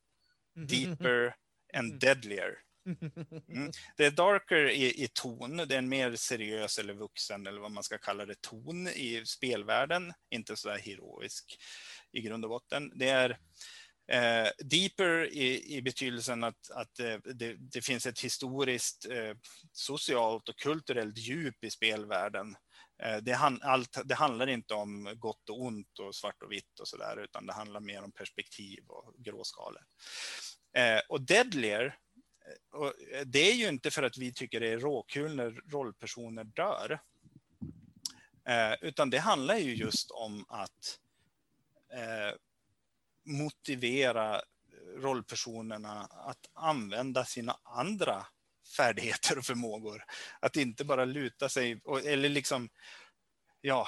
deeper and deadlier. Mm. Det är darker i, i, ton, det är en mer seriös eller vuxen eller vad man ska kalla det, ton i spelvärlden, inte så där heroisk i grund och botten. Det är Eh, deeper i, i betydelsen att, att eh, det, det, finns ett historiskt, eh, socialt och kulturellt djup i spelvärlden. Eh, det, han, allt, det, handlar inte om gott och ont och svart och vitt och sådär, utan det handlar mer om perspektiv och gråskalor. Eh, och Deadlier, eh, och eh, det är ju inte för att vi tycker det är råkul när rollpersoner dör. Eh, utan det handlar ju just om att eh, motivera eh, rollpersonerna att använda sina andra färdigheter och förmågor. Att inte bara luta sig, eller liksom, ja,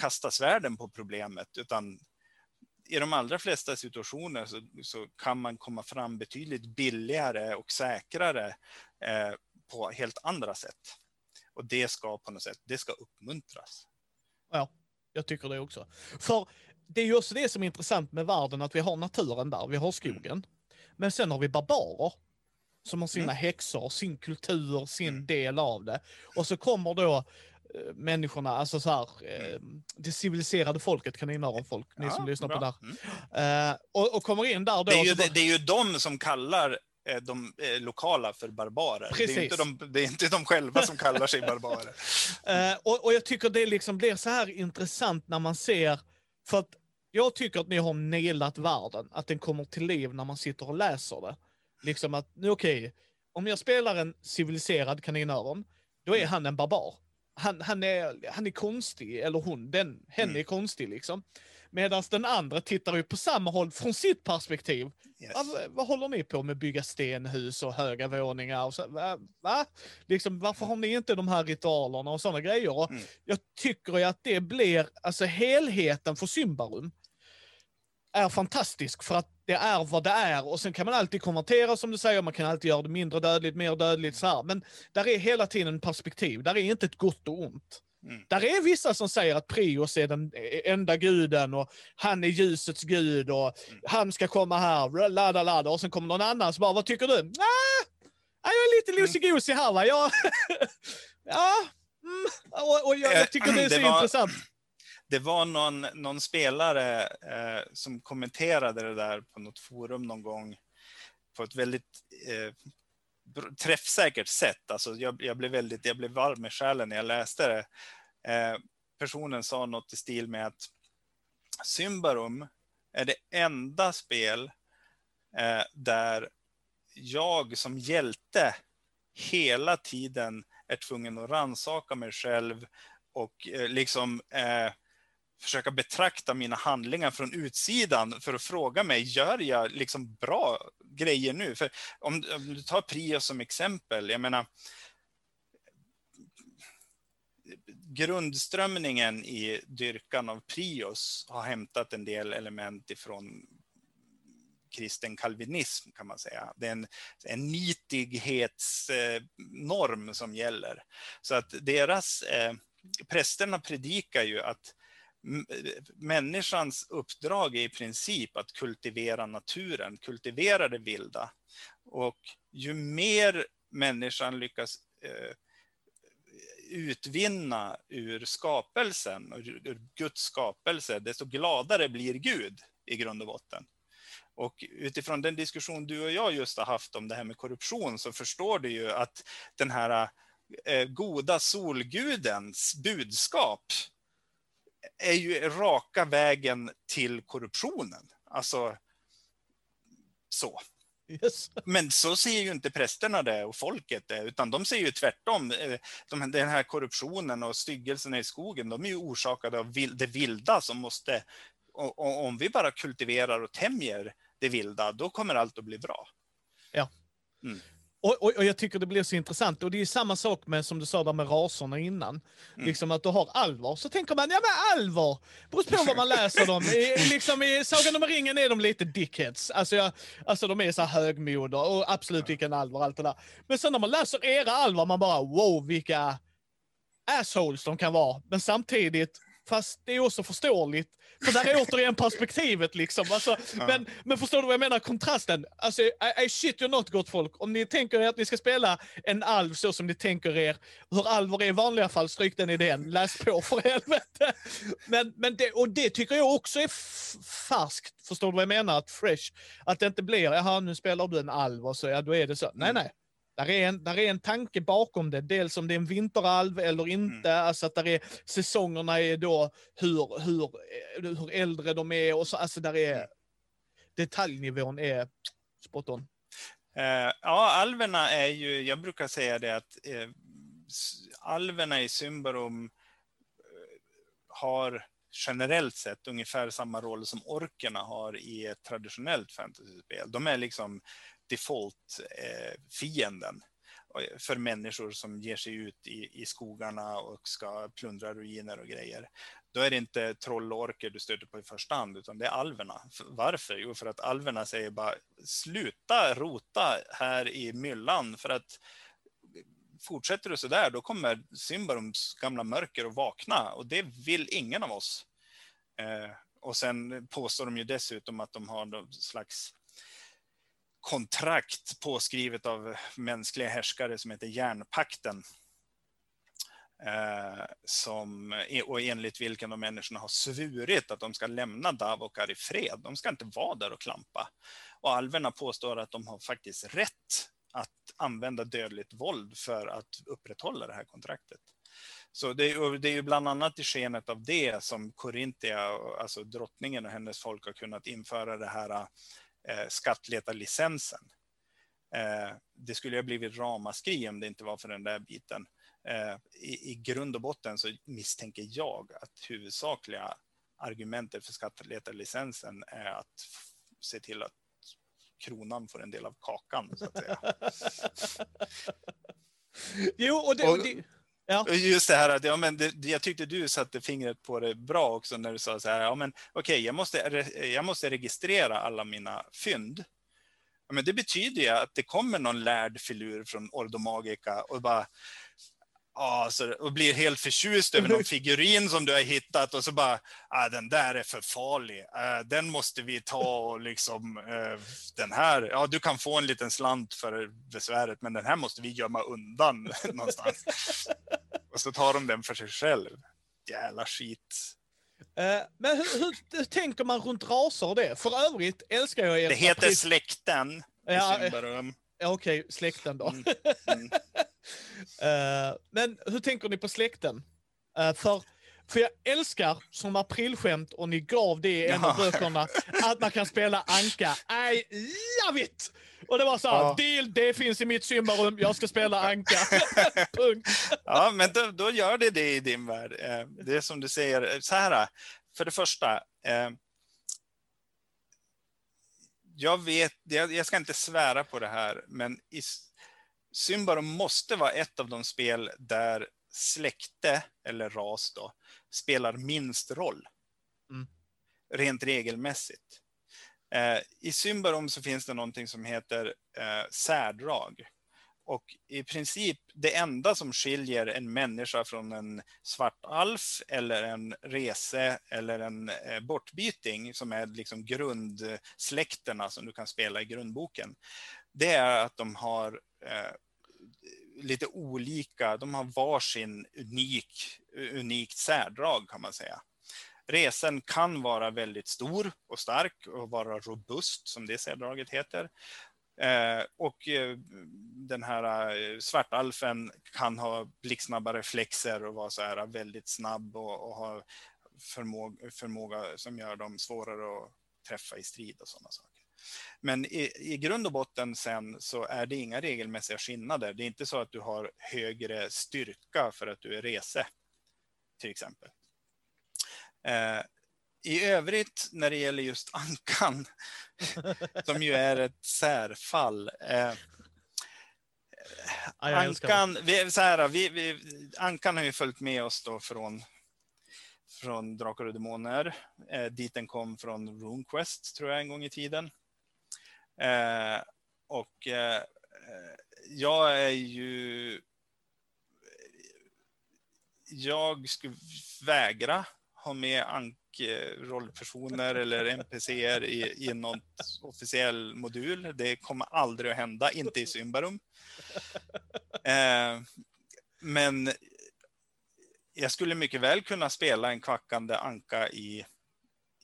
kasta svärden på problemet, utan i de allra flesta situationer så, så kan man komma fram betydligt billigare och säkrare eh, på helt andra sätt. Och det ska på något sätt, det ska uppmuntras. Ja, jag tycker det också. För det är ju också det som är intressant med världen, att vi har naturen där, vi har skogen. Mm. Men sen har vi barbarer som har sina mm. häxor, sin kultur, sin mm. del av det. Och så kommer då eh, människorna, alltså så här, eh, det civiliserade folket, kaninöronfolk, ni ja, som lyssnar bra. på det mm. eh, och, och, kommer in där då. Det är ju, bara... det, det är ju de som kallar eh, de eh, lokala för barbarer. Precis. Det, är inte de, det är inte de själva som kallar sig barbarer. uh, och, och, jag tycker det liksom blir så här intressant när man ser, för att jag tycker att ni har nailat världen, att den kommer till liv när man sitter och läser det. Liksom att, okej, okay, om jag spelar en civiliserad kaninöron, då är mm. han en barbar. Han, han, är, han är konstig, eller hon, den, hen mm. är konstig liksom. Medan den andra tittar ju på samma håll från sitt perspektiv. Yes. Alltså, vad håller ni på med? Bygga stenhus och höga våningar? Och så, va? va? Liksom, varför har ni inte de här ritualerna och sådana grejer? Mm. Jag tycker ju att det blir, alltså helheten för Symbarum är fantastisk för att det är vad det är och sen kan man alltid konvertera som du säger, man kan alltid göra det mindre dödligt, mer dödligt så här. Men där är hela tiden perspektiv, där är inte ett gott och ont. Mm. Där är vissa som säger att Prios är den enda guden och han är ljusets gud och mm. han ska komma här, ladda ladda och sen kommer någon annan som bara, vad tycker du? Ah, jag är lite mm. loosey-goosey här va. Jag, ja, mm. och, och jag, jag, tycker det är så det var... intressant det var någon, någon spelare eh, som kommenterade det där på något forum någon gång på ett väldigt eh, träffsäkert sätt. Alltså jag, jag, blev väldigt, jag blev varm i själen när jag läste det. Eh, personen sa något i stil med att Symbarum är det enda spel eh, där jag som hjälte hela tiden är tvungen att ransaka mig själv och eh, liksom eh, försöka betrakta mina handlingar från utsidan för att fråga mig, gör jag liksom bra grejer nu? För om, om du tar Prio som exempel, jag menar, grundströmningen i dyrkan av Prios har hämtat en del element ifrån kristen kalvinism kan man säga. Det är en, en nitighetsnorm som gäller. Så att deras, eh, prästerna predikar ju att människans uppdrag är i princip att kultivera naturen, kultivera det vilda. Och ju mer människan lyckas eh, utvinna ur skapelsen, ur Guds skapelse, desto gladare blir Gud i grund och botten. Och utifrån den diskussion du och jag just har haft om det här med korruption så förstår du ju att den här eh, goda solgudens budskap är ju raka vägen till korruptionen. Alltså, så. Yes. Men så ser ju inte prästerna det och folket det, utan de ser ju tvärtom. Eh, de, den här korruptionen och styggelserna i skogen, de är ju orsakade av det vilda som måste... Och, om vi bara kultiverar och tämjer det vilda, då kommer allt att bli bra. Ja. Mm. Och, och, och, jag tycker det blir så intressant. Och det är samma sak med, som du sa där med raserna innan. Mm. Liksom att du har alvar, så tänker man, ja men alvar, beror på vad man läser dem. I, liksom i Sagan om ringen är de lite dickheads. Alltså, jag, alltså de är så högmoder och absolut vilken alvar, allt det där. Men sen när man läser era alvar, man bara, wow vilka assholes de kan vara. Men samtidigt, fast det är också förståeligt för där är återigen perspektivet liksom. Alltså, ja. men, men förstår du vad jag menar? Kontrasten. Alltså, I, I shit you not gott folk. Om ni tänker er att ni ska spela en alv så som ni tänker er, hur alver är i vanliga fall, stryk den idén. Läs på för helvete. Men, men det, och det tycker jag också är färskt. Förstår du vad jag menar? Att fresh. Att det inte blir, jaha nu spelar du en alv och så, ja då är det så. Nej, nej. Där är, en, där är en tanke bakom det, dels om det är en vinteralv eller inte, mm. alltså att där är säsongerna är då hur, hur, hur äldre de är och så, alltså där är mm. detaljnivån är spot on. Uh, ja, alverna är ju, jag brukar säga det att uh, alverna i Symbarum har generellt sett ungefär samma roll som orkerna har i ett traditionellt fantasyspel. De är liksom default-fienden eh, eh, för människor som ger sig ut i, i skogarna och ska plundra ruiner och grejer. Då är det inte troll och orker du stöter på i första hand, utan det är alverna. Varför? Jo, för att alverna säger bara sluta rota här i myllan för att fortsätter du så där, då kommer Symbarums gamla mörker att vakna och det vill ingen av oss. Eh, och sen påstår de ju dessutom att de har någon slags kontrakt påskrivet av mänskliga härskare som heter Järnpakten. Eh, som, e- och enligt vilken de människorna har svurit att de ska lämna Davokar i fred. De ska inte vara där och klampa. Och alverna påstår att de har faktiskt rätt att använda dödligt våld för att upprätthålla det här kontraktet. Så det är, det är ju bland annat i skenet av det som Korintia, alltså drottningen och hennes folk har kunnat införa det här eh, skattletarlicensen. Eh, det skulle ha blivit ramaskri om det inte var för den där biten. Eh, i, I grund och botten så misstänker jag att huvudsakliga argumentet för skattletarlicensen är att se till att kronan får en del av kakan, så att säga. jo, och det, och det, Ja. Just det här att ja, men det, jag tyckte du satte fingret på det bra också när du sa så här, ja men okej, okay, jag, måste, jag måste registrera alla mina fynd. Ja, men det betyder ju att det kommer någon lärd filur från Ordomagica och bara, Ja, så, och blir helt förtjust över någon figurin som du har hittat och så bara, ah, den där är för farlig. Uh, den måste vi ta och liksom, uh, den här, ja du kan få en liten slant för besväret, men den här måste vi gömma undan någonstans. och så tar de den för sig själv. Jävla skit. Uh, men hur, hur, tänker man runt raser och det? För övrigt älskar jag er Det heter släkten. Ja, Okej, okay, släkten då. Mm. Mm. uh, men hur tänker ni på släkten? Uh, för, för jag älskar som aprilskämt, och ni gav det i en av böckerna, att man kan spela Anka. I love it! Och det var så här, ja. deal, det finns i mitt symbarum, jag ska spela Anka. Punkt. Ja, men då, då, gör det det i din värld. Uh, det är som du säger, så här, för det första, jag vet, jag ska inte svära på det här, men Symbarom måste vara ett av de spel där släkte, eller ras då, spelar minst roll. Mm. Rent regelmässigt. Eh, I Symbarom så finns det någonting som heter eh, särdrag. Och i princip det enda som skiljer en människa från en svart alf eller en rese eller en eh, bortbyting som är liksom grundsläkterna som du kan spela i grundboken. Det är att de har Eh, lite olika, de har varsin unik, unikt särdrag kan man säga. Resen kan vara väldigt stor och stark och vara robust som det särdraget heter. Eh, och eh, den här svartalfen kan ha blixtsnabba reflexer och vara så här väldigt snabb och, och ha förmåga, förmåga som gör dem svårare att träffa i strid och sådana saker. Men i, i grund och botten sen så är det inga regelmässiga skillnader. Det är inte så att du har högre styrka för att du är rese, till exempel. Eh, i övrigt när det gäller just ankan, som ju är ett särfall. Eh, ankan, vi, så här, vi, vi, ankan har ju följt med oss då från, från Drakar och Demoner. Eh, dit den kom från RuneQuest, tror jag, en gång i tiden. Eh, och eh, eh, jag är ju... Jag skulle vägra ha med ank-rollpersoner eller NPCer i, i någon officiell modul. Det kommer aldrig att hända, inte i Symbarum. Eh, men jag skulle mycket väl kunna spela en kvackande anka i,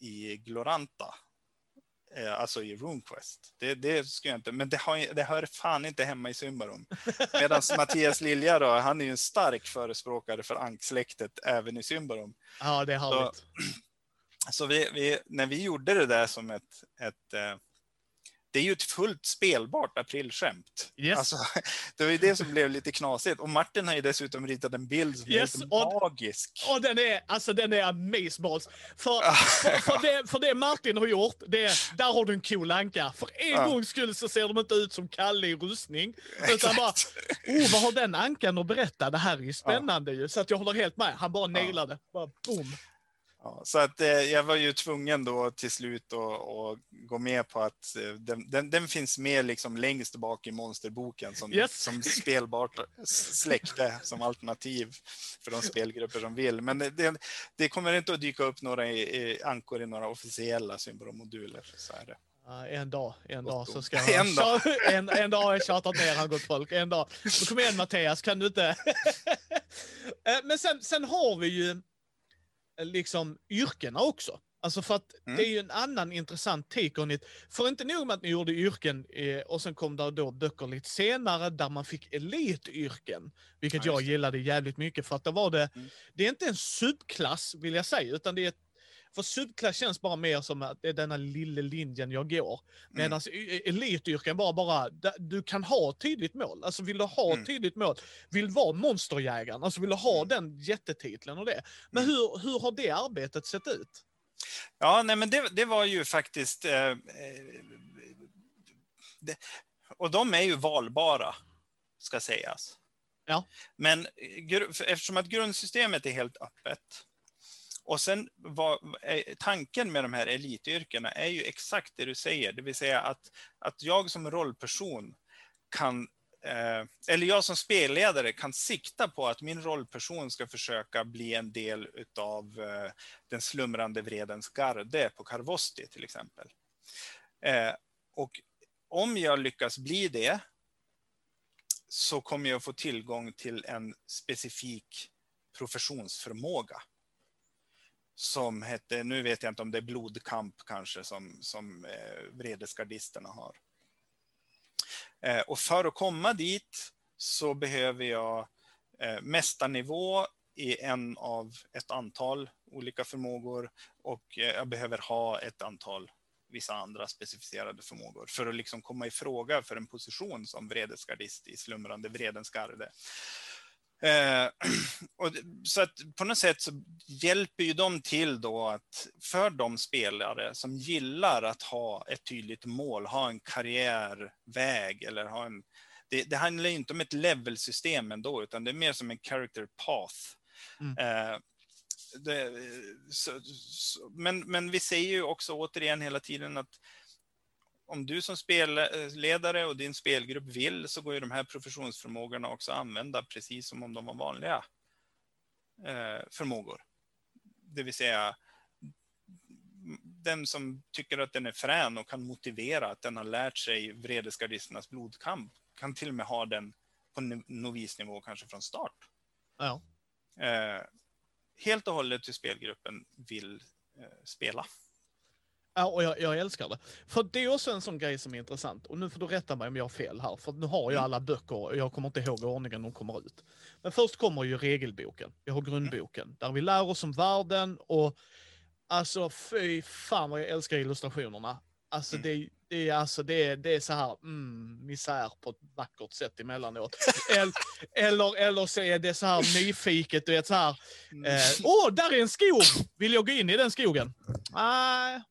i Gloranta. Eh, alltså i RuneQuest. Det, det skulle jag inte, men det, har, det hör fan inte hemma i Symbarum. Medan Mattias Lilja då, han är ju en stark förespråkare för anksläktet även i Symbarum. Ja, det är härligt. Så vi, vi, när vi gjorde det där som ett, ett, eh, det är ju ett fullt spelbart aprilskämt. Yes. Alltså, det var ju det som blev lite knasigt. Och Martin har ju dessutom ritat en bild som Yes, är och- magisk. Och den är, alltså den är amazeballs. För, för, för, det, för det Martin har gjort, det är, där har du en cool anka. För en Ja. gångs skull så ser de inte ut som Kalle i rustning. Utan bara, oh vad har den ankan att berätta? Det här är ju spännande ju. Så att jag håller helt med. Han bara nailade. Bara boom. Ja, så att eh, jag var ju tvungen då till slut att gå med på att eh, den, den, den finns med liksom längst bak i monsterboken som, Yes. som spelbart släkte som alternativ för de spelgrupper som vill. Men det, det, kommer inte att dyka upp några i, i, ankor i några officiella symbolomoduler. Så är det. En dag, en dag så ska jag... En dag. En, en dag har jag tjatat ner han gott folk. En dag. Kom igen Mattias, kan du inte... Eh, Men sen, sen har vi ju eh, liksom yrkena också. Alltså för att Mm. det är ju en annan intressant take on it. För inte nog med att ni gjorde yrken eh, och sen kom det då böcker lite senare där man fick elityrken. Vilket Ja, jag gillade jävligt mycket för att det var det, Mm. det är inte en subklass vill jag säga, utan det är ett, för subklass känns bara mer som att det är denna lilla linjen jag går. Medan mm. elityrken bara, bara, du kan ha tydligt mål. Alltså vill du ha Mm. tydligt mål, vill vara monsterjägaren, alltså vill du ha Mm. den jättetiteln och det. Men Mm. hur, hur har det arbetet sett ut? Ja, nej, men det, det var ju faktiskt... Eh, eh, det, och de är ju valbara, ska sägas. Ja. Men eftersom att grundsystemet är helt öppet och sen vad, eh, tanken med de här elityrkena är ju exakt det du säger, det vill säga att, att jag som rollperson kan Eh, eller jag som spelledare kan sikta på att min rollperson ska försöka bli en del utav eh, den slumrande vredens garde på Karvosti till exempel. Eh, och om jag lyckas bli det så kommer jag få tillgång till en specifik professionsförmåga. Som hette, nu vet jag inte om det är blodkamp kanske som, som eh, vredesgardisterna har. Eh, och för att komma dit så behöver jag eh, mästarnivå i en av ett antal olika förmågor och eh, jag behöver ha ett antal vissa andra specificerade förmågor för att liksom komma i fråga för en position som vredesgardist i slumrande vredens garde. Eh, och, så att på något sätt så hjälper ju de till då att för de spelare som gillar att ha ett tydligt mål, ha en karriärväg eller ha en det, det handlar ju inte om ett levelsystem ändå, utan det är mer som en character path. Mm. Eh, det, så, så, men, men vi säger ju också återigen hela tiden att om du som spelledare och din spelgrupp vill så går ju de här professionsförmågorna också att använda precis som om de var vanliga eh, förmågor. Det vill säga den som tycker att den är frän och kan motivera att den har lärt sig vredesgardisternas blodkamp kan till och med ha den på no- novisnivå kanske från start. Ja. Eh, helt och hållet hur spelgruppen vill eh, spela. Ja, och jag, jag älskar det. För det är också en sån grej som är intressant. Och nu får du rätta mig om jag har fel här. För nu har jag Mm. alla böcker och jag kommer inte ihåg ordningen de kommer ut. Men först kommer ju regelboken. Vi har grundboken. Där vi lär oss om världen och alltså fy fan vad jag älskar illustrationerna. Alltså Mm. det, det, är, alltså det, är, det är så här mm, misär på ett vackert sätt emellanåt. eller, eller, eller så är det så här nyfiket, du vet så här. Eh, Åh, där är en skog! Vill jag gå in i den skogen? Nej.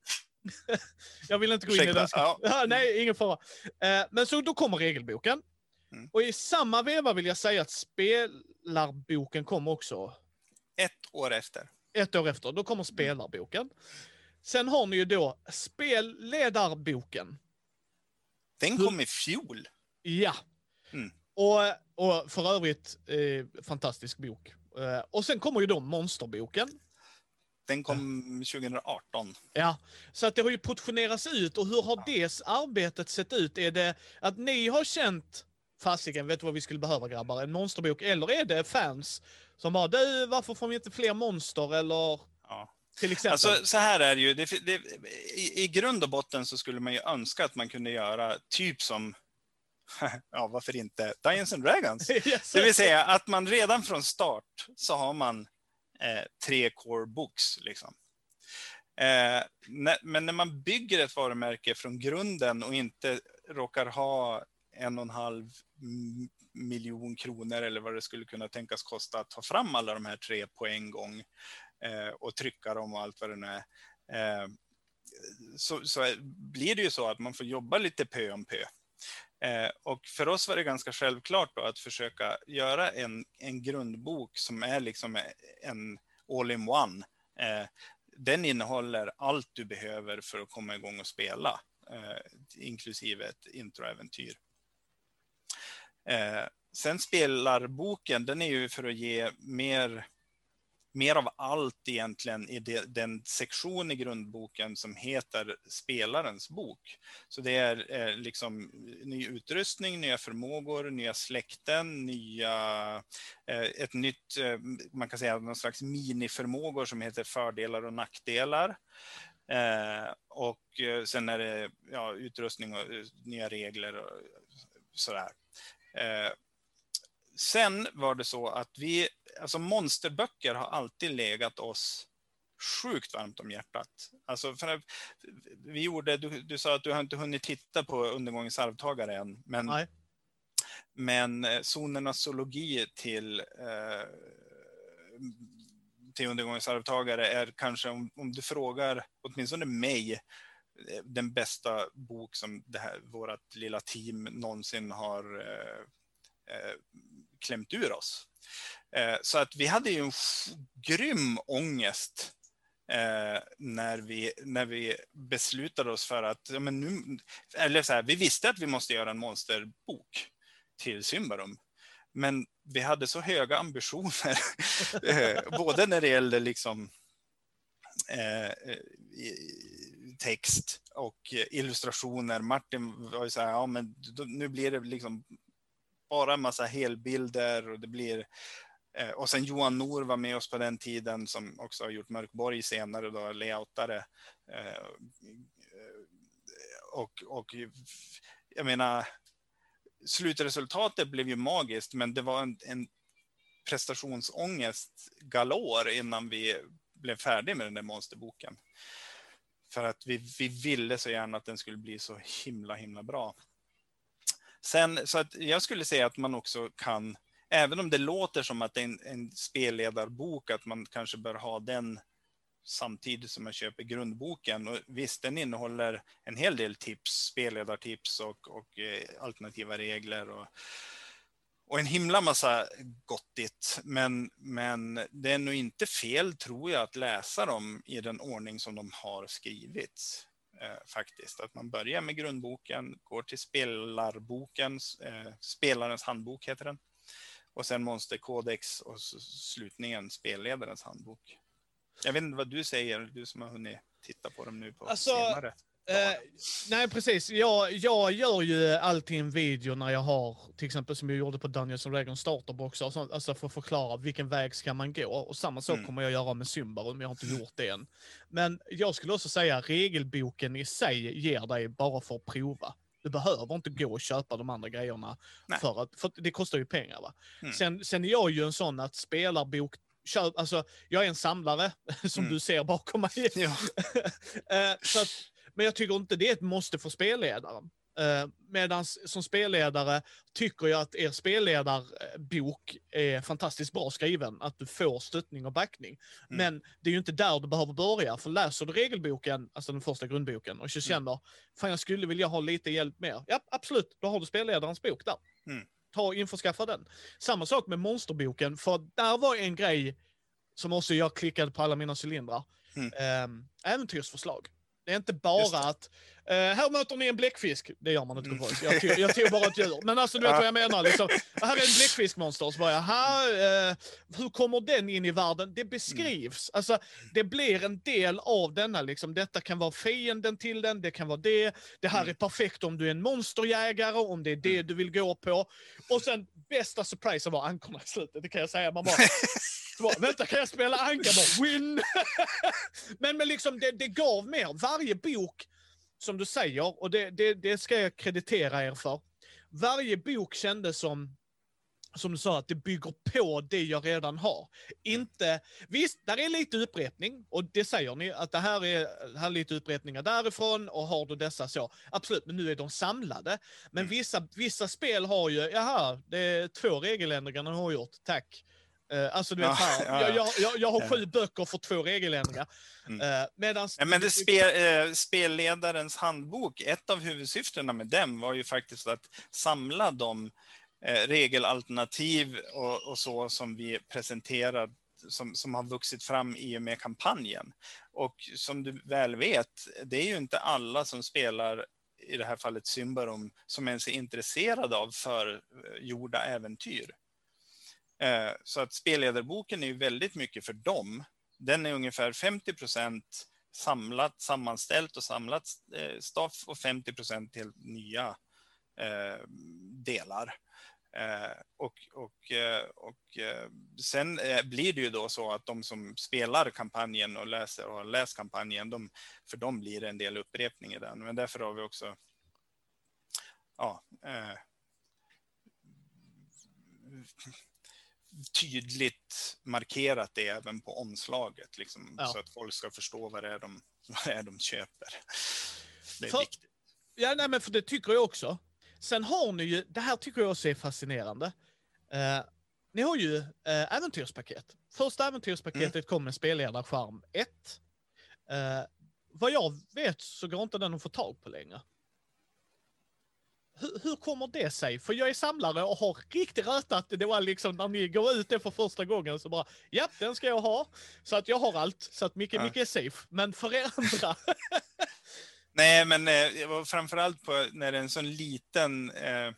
Jag vill inte gå in i Ursäkta, den ja. Ja, nej, ingen fara. Eh, men så då kommer regelboken. Mm. Och i samma veva vill jag säga att spelarboken kommer också Ett år efter. ett år efter. Då kommer spelarboken. Sen har ni ju då spelledarboken. Den kom i fjol. Ja. Mm. Och, och för övrigt, eh, fantastisk bok. Eh, och sen kommer ju då monsterboken. Den kom 2018. Ja, så att det har ju portionerats ut och hur har det arbetet sett ut? Är det att ni har känt, fasiken, vet du vad vi skulle behöva grabbar? En monsterbok? Eller är det fans som bara, du, varför får vi inte fler monster? Eller Ja. till exempel. Alltså, så här är det ju. Det, det, i, I grund och botten så skulle man ju önska att man kunde göra typ som, ja varför inte, Dungeons and Dragons. Yes. Det vill säga att man redan från start så har man Eh, tre core books. Liksom. Eh, men när man bygger ett varumärke från grunden och inte råkar ha en och en halv miljon kronor eller vad det skulle kunna tänkas kosta att ta fram alla de här tre på en gång eh, och trycka dem och allt vad det nu är. Så, så, blir det ju så att man får jobba lite pö om pö. Eh, och för oss var det ganska självklart då att försöka göra en, en grundbok som är liksom en all-in-one. Eh, den innehåller allt du behöver för att komma igång och spela, eh, inklusive ett introäventyr. Eh, sen spelarboken, den är ju för att ge mer mer av allt egentligen i det, den sektion i grundboken som heter spelarens bok. Så det är eh, liksom ny utrustning, nya förmågor, nya släkten, nya, eh, ett nytt, eh, man kan säga någon slags miniförmågor som heter fördelar och nackdelar. Eh, och eh, sen är det ja, utrustning och eh, nya regler och sådär. Eh, Sen var det så att vi, alltså monsterböcker har alltid legat oss sjukt varmt om hjärtat. Alltså för vi gjorde, du, du sa att du har inte hunnit titta på Undergångens arvtagare än, men, Nej. men eh, zonernas zoologi till, eh, till Undergångens arvtagare är kanske, om, om du frågar åtminstone mig, eh, den bästa bok som det här, vårt lilla team någonsin har eh, eh klämt ur oss. Eh, så att vi hade ju en grym ångest eh, när, vi, när vi beslutade oss för att, ja, men nu, eller så här, vi visste att vi måste göra en monsterbok till Symbarum. Men vi hade så höga ambitioner, eh, både när det gällde liksom, eh, text och eh, illustrationer. Martin var ju så här, ja men nu blir det liksom bara en massa helbilder och det blir eh, och sen Johan Nor var med oss på den tiden som också har gjort Mörkborg senare då, layoutare. Eh, eh, och, och jag menar, slutresultatet blev ju magiskt, men det var en, en prestationsångest galor innan vi blev färdiga med den där monsterboken. För att vi, vi ville så gärna att den skulle bli så himla, himla bra. Sen, så att jag skulle säga att man också kan, även om det låter som att det är en, en spelledarbok, att man kanske bör ha den samtidigt som man köper grundboken. Och visst, den innehåller en hel del tips, spelledartips och, och eh, alternativa regler och, och en himla massa gottigt. Men, men det är nog inte fel, tror jag, att läsa dem i den ordning som de har skrivits eh, faktiskt. Att man börjar med grundboken, går till spelarboken, eh, spelarens handbok heter den. Och sen Monsterkodex och slutningen spelledarens handbok. Jag vet inte vad du säger, du som har hunnit titta på dem nu på alltså, senare. Eh, nej, precis. Jag, jag gör ju alltid en video när jag har, till exempel som jag gjorde på Dungeons and Dragons starterboxar, alltså för att förklara vilken väg ska man gå. Och samma sak mm. kommer jag göra med Symbarum, jag har inte gjort det än. Men jag skulle också säga regelboken i sig ger dig bara för att prova. Du behöver inte gå och köpa de andra grejerna, för att, för det kostar ju pengar. Va? Mm. Sen, sen är jag ju en sån att spelarbok köp, alltså, jag är en samlare, som mm. du ser bakom mig. Ja. Eh, så att, men jag tycker inte det är ett måste för spelledaren. Uh, Medan som spelledare tycker jag att er spelledarbok är fantastiskt bra skriven, att du får stöttning och backning. Mm. Men det är ju inte där du behöver börja, för läser du regelboken, alltså den första grundboken, och så mm. känner, mm. fan jag skulle vilja ha lite hjälp mer. Ja, absolut, då har du spelledarens bok där. Mm. Ta och införskaffa den. Samma sak med monsterboken, för där var en grej som också jag klickade på alla mina cylindrar. Mm. Um, äventyrsförslag. Det är inte bara att, uh, här möter ni en bläckfisk. Det gör man inte på mm. Jag, tog, jag tog bara ett djur. Men alltså du vet vad jag menar. Liksom. Här är en bläckfiskmonster. Så bara, uh, hur kommer den in i världen? Det beskrivs. Mm. Alltså, det blir en del av denna. Liksom. Detta kan vara fienden till den, det kan vara det. Det här mm. är perfekt om du är en monsterjägare, om det är det du vill gå på. Och sen bästa surprisen var ankorna i slutet. Det kan jag säga. Man bara, bara, vänta, kan jag spela anka? Bara, win! men men liksom, det, det gav mer. Varje bok, som du säger, och det, det, det ska jag kreditera er för. Varje bok kändes som som du sa, att det bygger på det jag redan har. Inte, visst, där är lite upprepning och det säger ni att det här är, här är lite upprepningar därifrån och har du dessa så. Absolut, men nu är de samlade. Men Mm. vissa, vissa spel har ju, jaha, det är två regeländringar de har gjort, tack. Eh, alltså du vet, Ja, här, ja, jag, ja. jag, jag, jag har sju böcker för två regeländringar. Mm. Uh, medans... Men det spel, eh, spelledarens handbok, ett av huvudsyftena med den var ju faktiskt att samla de eh, regelalternativ och, och så som vi presenterar som, som har vuxit fram i och med kampanjen. Och som du väl vet, det är ju inte alla som spelar i det här fallet Symbarom som ens är intresserade av förgjorda äventyr. Eh, så att spelledarboken är ju väldigt mycket för dem. Den är ungefär 50 procent samlat, sammanställt och samlat eh, staff stoff och 50 procent till nya eh, delar. Och och, och sen blir det ju då så att de som spelar kampanjen och läser och har läst kampanjen, de, för dem blir det en del upprepning i den. Men därför har vi också ja, eh, tydligt markerat det även på omslaget, liksom, Ja. så att folk ska förstå vad det är de, vad det är de köper. Det är För- viktigt. Ja, nej, men för det tycker jag också. Sen har ni ju, det här tycker jag också är fascinerande. Eh, ni har ju eh, äventyrspaket. Första äventyrspaketet kom med spelledarskärm 1. Eh, vad jag vet så går inte den att få tag på längre. Hur, hur kommer det sig? För jag är samlare och har riktigt rötat. Det var liksom när ni går ut det för första gången så bara, ja, den ska jag ha. Så att jag har allt, så att mycket, Ja. mycket är safe. Men för er andra, Nej, men eh, framförallt på när det är en sån liten eh,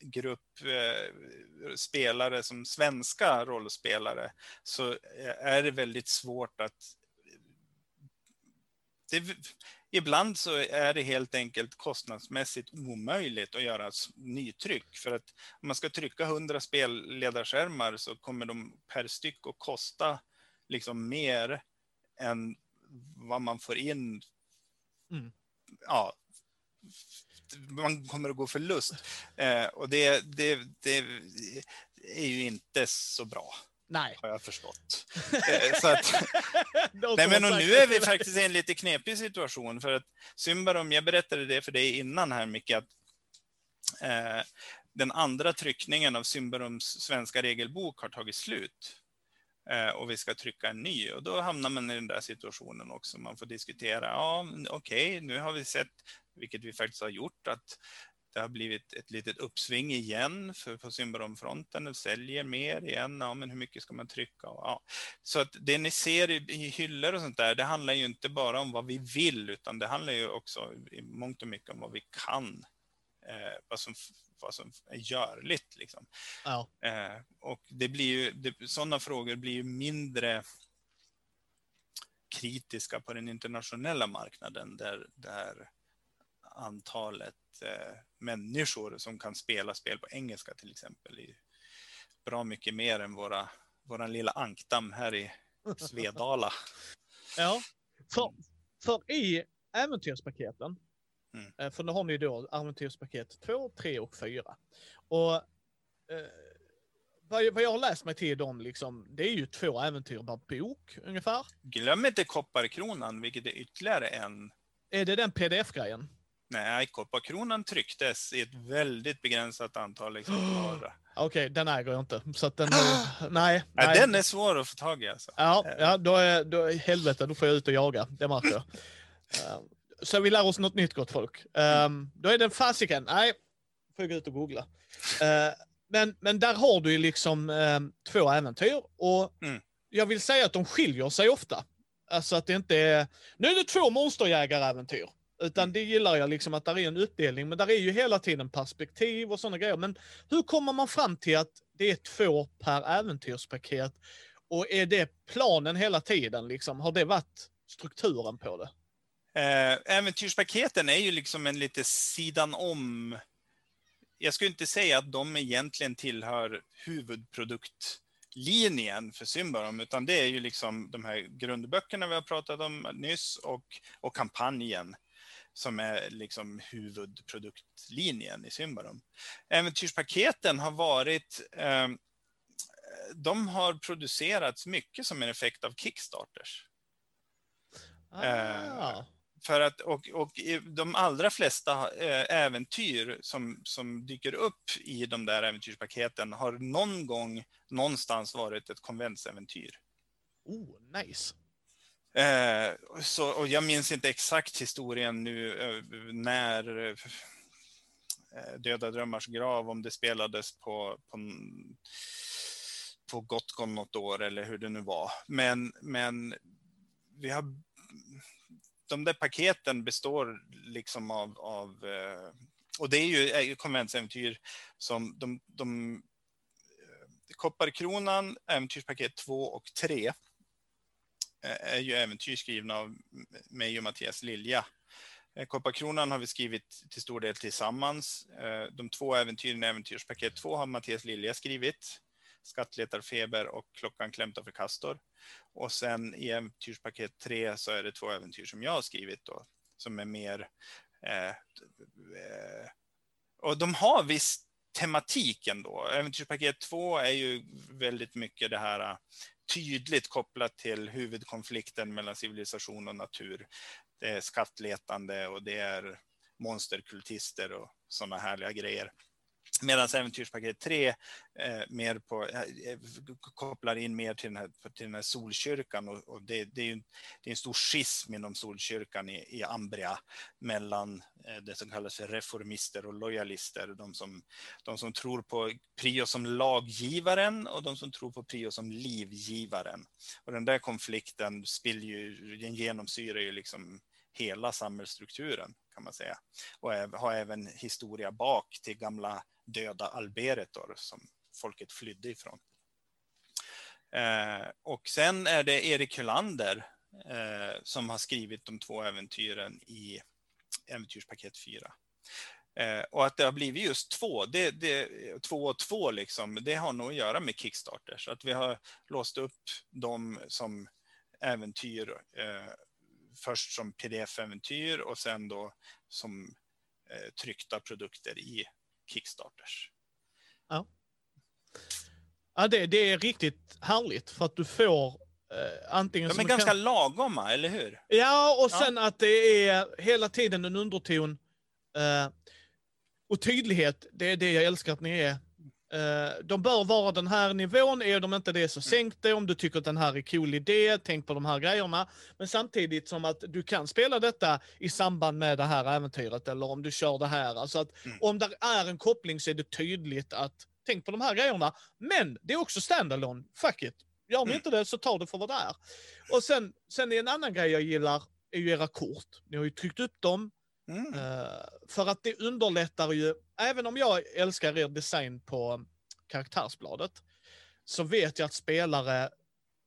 grupp eh, spelare som svenska rollspelare så eh, är det väldigt svårt att det, ibland så är det helt enkelt kostnadsmässigt omöjligt att göra nytryck. För att om man ska trycka 100 spelledarskärmar så kommer de per styck att kosta liksom mer än vad man får in. Mm. Ja, man kommer att gå förlust. Eh, och det, det, det är ju inte så bra, nej. har jag förstått. Eh, att, Nej, men nu är vi faktiskt i en lite knepig situation för att Symbarom, jag berättade det för dig innan här Micke, att eh, den andra tryckningen av Symbaroms svenska regelbok har tagit slut. Eh, och vi ska trycka en ny och då hamnar man i den där situationen också. Man får diskutera, ja okej, nu har vi sett, vilket vi faktiskt har gjort, att det har blivit ett litet uppsving igen för på Symbarom-fronten säljer mer igen. Ja, men hur mycket ska man trycka? Ja. Så att det ni ser i, i hyllor och sånt där, det handlar ju inte bara om vad vi vill, utan det handlar ju också i mångt och mycket om vad vi kan. Eh, vad, som, vad som är görligt. Liksom. Ja. Eh, och det blir ju, det, sådana frågor blir ju mindre kritiska på den internationella marknaden där, där antalet eh, människor som kan spela spel på engelska till exempel är bra mycket mer än våra, våran lilla ankdamm här i Svedala. Ja, för, för i äventyrspaketen, Mm. eh, för nu har ni då äventyrspaket 2, 3 och 4. Och eh, vad, jag- vad jag har läst mig till dem, liksom, det är ju två äventyr per bok ungefär. Glöm inte Kopparkronan, vilket är ytterligare en Är det den pdf-grejen? Nej, Kopparkronan trycktes i ett väldigt begränsat antal exemplar. Okej, den äger jag inte. Så att den är, nej, Nej, nej. den är svår att få tag i alltså. Ja, ja då är, då är helvete, då får jag ut och jaga. Det märker jag. Eh, så vi lär oss något nytt gott folk. Um, då är den fasiken, nej, får jag gå ut och googla. Eh, men, men där har du ju liksom ehm, två äventyr och Mm. jag vill säga att de skiljer sig ofta. Alltså att det inte är, nu är det två monsterjägaräventyr. Utan Mm. det gillar jag liksom att där är en uppdelning, men där är ju hela tiden perspektiv och sådana grejer. Men hur kommer man fram till att det är två per äventyrspaket? Och är det planen hela tiden liksom? Har det varit strukturen på det? Eh, äventyrspaketen är ju liksom en lite sidan om. Jag skulle inte säga att de egentligen tillhör huvudproduktlinjen för Symbarom, utan det är ju liksom de här grundböckerna vi har pratat om nyss och, och kampanjen. Som är liksom huvudproduktlinjen i Symbarom. Äventyrspaketen har varit eh, de har producerats mycket som en effekt av Kickstarters. Eh, Ah. För att, och, och de allra flesta eh, äventyr som, som dyker upp i de där äventyrspaketen har någon gång någonstans varit ett konventsäventyr. Oh, nice. Eh, så, och jag minns inte exakt historien nu eh, när eh, Döda drömmars grav, om det spelades på, på, på Gotgon något år eller hur det nu var. Men, men vi har de där paketen består liksom av, av eh, och det är ju, är ju konventsäventyr som de, de eh, Kopparkronan, äventyrspaket 2 och 3 Eh, är ju äventyr skrivna av mig och Mattias Lilja. Eh, Kopparkronan har vi skrivit till stor del tillsammans. Eh, de två äventyren i äventyrspaket 2 har Mattias Lilja skrivit. Skattletarfeber och Klockan klämt för kastor. Och sen i äventyrspaket 3 så är det två äventyr som jag har skrivit då, som är mer... Eh, och de har viss tematik ändå. Äventyrspaket 2 är ju väldigt mycket det här tydligt kopplat till huvudkonflikten mellan civilisation och natur. Det är skattletande och det är monsterkultister och sådana härliga grejer. Medan äventyrspaket 3 eh, mer på, eh, kopplar in mer till den här, till den här solkyrkan. Och, och det, det, är ju, det är en stor schism inom solkyrkan i, i Ambria mellan eh, det som kallas för reformister och lojalister. De som, de som tror på Prio som laggivaren och de som tror på Prio som livgivaren. Och den där konflikten ju, den genomsyrar ju liksom hela samhällsstrukturen kan man säga. Och har även historia bak till gamla döda Alberetor som folket flydde ifrån. Eh, och sen är det Erik Hylander eh, som har skrivit de två äventyren i Äventyrspaket 4. Eh, och att det har blivit just två, det, det, två och två liksom, det har nog att göra med Kickstarter. Så att vi har låst upp dem som äventyr eh, först som pdf-äventyr och sen då som eh, tryckta produkter i Kickstarters. Ja. Ja, det, det är riktigt härligt för att du får eh, antingen... De är ganska kan- lagoma, eller hur? Ja, och Ja. sen att det är hela tiden en underton. Eh, och tydlighet, det är det jag älskar att ni är. Eh, de bör vara den här nivån, är de inte det så sänk det. Om du tycker att den här är cool idé, tänk på de här grejerna. Men samtidigt som att du kan spela detta i samband med det här äventyret, eller om du kör det här. Alltså att Mm. om det är en koppling så är det tydligt att tänk på de här grejerna. Men det är också standalone, fuck it. Gör ni Mm. inte det så ta det för vad det är. Och sen, sen är en annan grej jag gillar, är ju era kort. Ni har ju tryckt upp dem. Mm. eh, för att det underlättar ju, även om jag älskar er design på karaktärsbladet, så vet jag att spelare,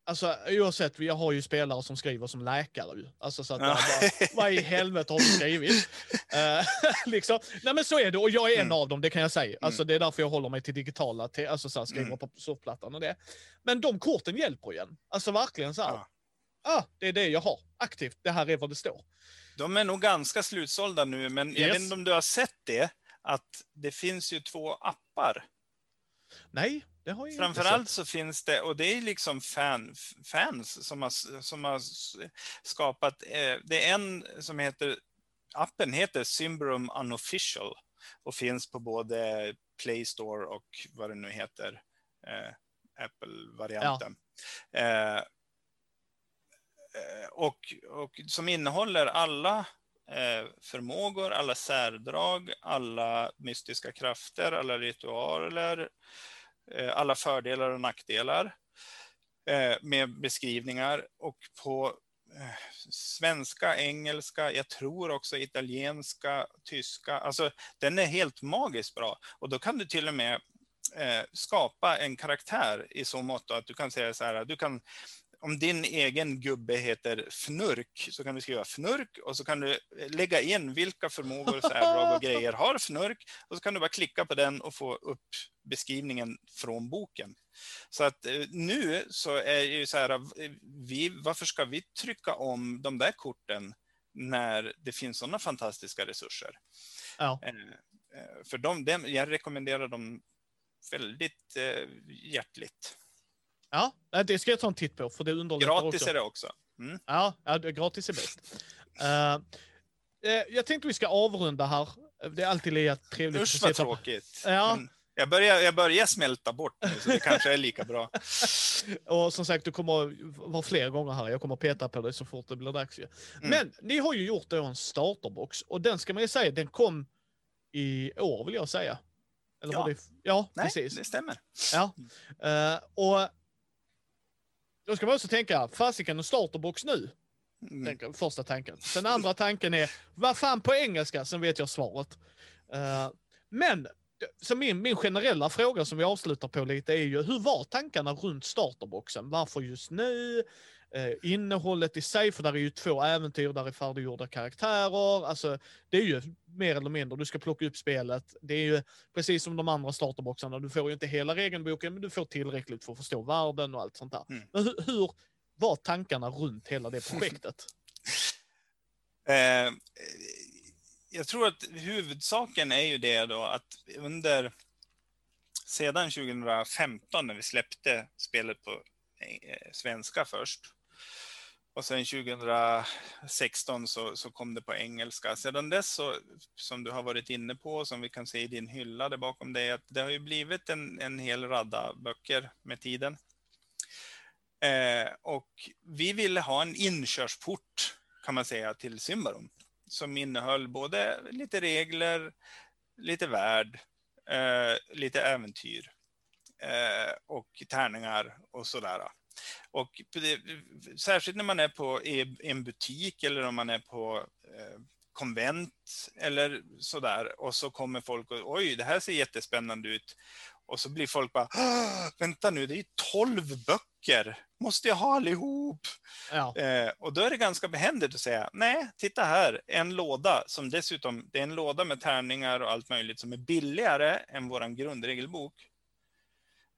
alltså oavsett, jag har ju spelare som skriver som läkare ju. Alltså så att Ja. jag bara, vad i helvete har du skrivit? Eh, liksom. Nej men så är det, och jag är en Mm. av dem, det kan jag säga. Alltså det är därför jag håller mig till digitala, te- alltså så här, skriver Mm. på surfplattan och det. Men de korten hjälper ju en. Alltså verkligen så här. Ja. Ah, det är det jag har aktivt, det här är vad det står. De är nog ganska slutsålda nu, men jag Yes. vet inte om du har sett det, att det finns ju två appar. Nej, det har jag Framförallt så finns det, och det är liksom fan, fans som har, som har skapat, eh, det är en som heter, appen heter Symbrum Unofficial och finns på både Play Store och vad det nu heter, eh, Apple-varianten. Eh, eh, och, och som innehåller alla Eh, förmågor, alla särdrag, alla mystiska krafter, alla ritualer, eh, alla fördelar och nackdelar eh, med beskrivningar. Och på svenska, engelska, jag tror också italienska, tyska. Alltså den är helt magiskt bra. Och då kan du till och med skapa en karaktär i så mått att du kan säga så här, du kan om din egen gubbe heter Fnurk så kan du skriva Fnurk och så kan du lägga in vilka förmågor, särdrag och grejer har Fnurk och så kan du bara klicka på den och få upp beskrivningen från boken. Så att eh, nu så är det ju så här, eh, vi, varför ska vi trycka om de där korten när det finns sådana fantastiska resurser. Ja. Eh, eh, för dem, jag rekommenderar dem väldigt eh, hjärtligt. Ja, det ska jag ta en titt på för det underlättar Gratis också. är det också. Mm. Ja, ja, gratis är bäst. Eh, jag tänkte vi ska avrunda här. Det är alltid lika trevligt. Usch vad tråkigt. Ja. Men jag, börjar, jag börjar smälta bort nu, så det kanske är lika bra. Och som sagt, du kommer vara fler gånger här. Jag kommer peta på dig så fort det blir dags. Mm. Men ni har ju gjort en starterbox och den ska man ju säga, den kom i år vill jag säga. Eller Ja. det? Ja, Nej, precis. det stämmer. Ja. Eh, och då ska man också tänka, fasiken en starterbox nu? Mm. Tänker, första tanken. Den andra tanken är, vad fan på engelska? Sen vet jag svaret. Eh, men, så min, min generella fråga som vi avslutar på lite är ju, hur var tankarna runt starterboxen? Varför just nu? Eh, innehållet i sig, för där är ju två äventyr, där är färdiggjorda karaktärer. Alltså, det är ju mer eller mindre, du ska plocka upp spelet. Det är ju precis som de andra starterboxarna, du får ju inte hela regelboken, men du får tillräckligt för att förstå världen och allt sånt där. Mm. Men hur, hur var tankarna runt hela det projektet? Eh, jag tror att huvudsaken är ju det då att under sedan 2015 när vi släppte spelet på eh, svenska först och sen 2016 så, så kom det på engelska. Sedan dess så, som du har varit inne på, som vi kan se i din hylla där bakom dig, att det har ju blivit en, en hel radda böcker med tiden. Eh, och vi ville ha en inkörsport kan man säga till Symbarom som innehöll både lite regler, lite värld, eh, lite äventyr eh, och tärningar och sådär. Och det, särskilt när man är på i en butik eller om man är på eh, konvent eller sådär och så kommer folk och oj, det här ser jättespännande ut. Och så blir folk bara, "Ah, vänta nu, det är 12 böcker, måste jag ha allihop? Ja. Eh, och då är det ganska behändigt att säga, nej, titta här, en låda som dessutom, det är en låda med tärningar och allt möjligt som är billigare än våran grundregelbok.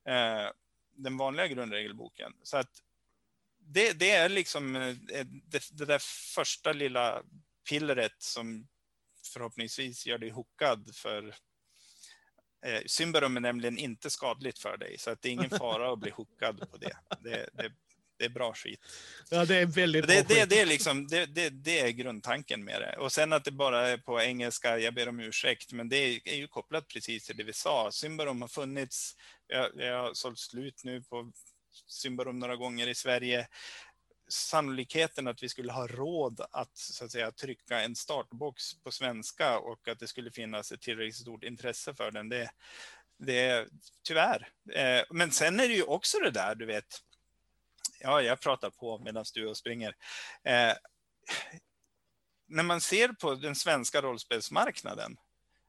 Eh, den vanliga grundregelboken. Så att det, det är liksom eh, eh, det, det där första lilla pillret som förhoppningsvis gör dig hookad för Eh, Symbarum är nämligen inte skadligt för dig, så att det är ingen fara att bli hookad på det. Det, det, det är bra skit. ja, det är väldigt Det, bra det, skit. det, är liksom, det, det, det är grundtanken med det. Och sen att det bara är på engelska, jag ber om ursäkt, men det är, ju kopplat precis till det vi sa. Symbarum har funnits, jag, jag har sålt slut nu på Symbarum några gånger i Sverige. Sannolikheten att vi skulle ha råd att, så att säga, trycka en startbox på svenska och att det skulle finnas ett tillräckligt stort intresse för den, det, det är tyvärr. Eh, Men sen är det ju också det där, du vet, Ja, jag pratar på medan du springer. Eh, när man ser på den svenska rollspelsmarknaden,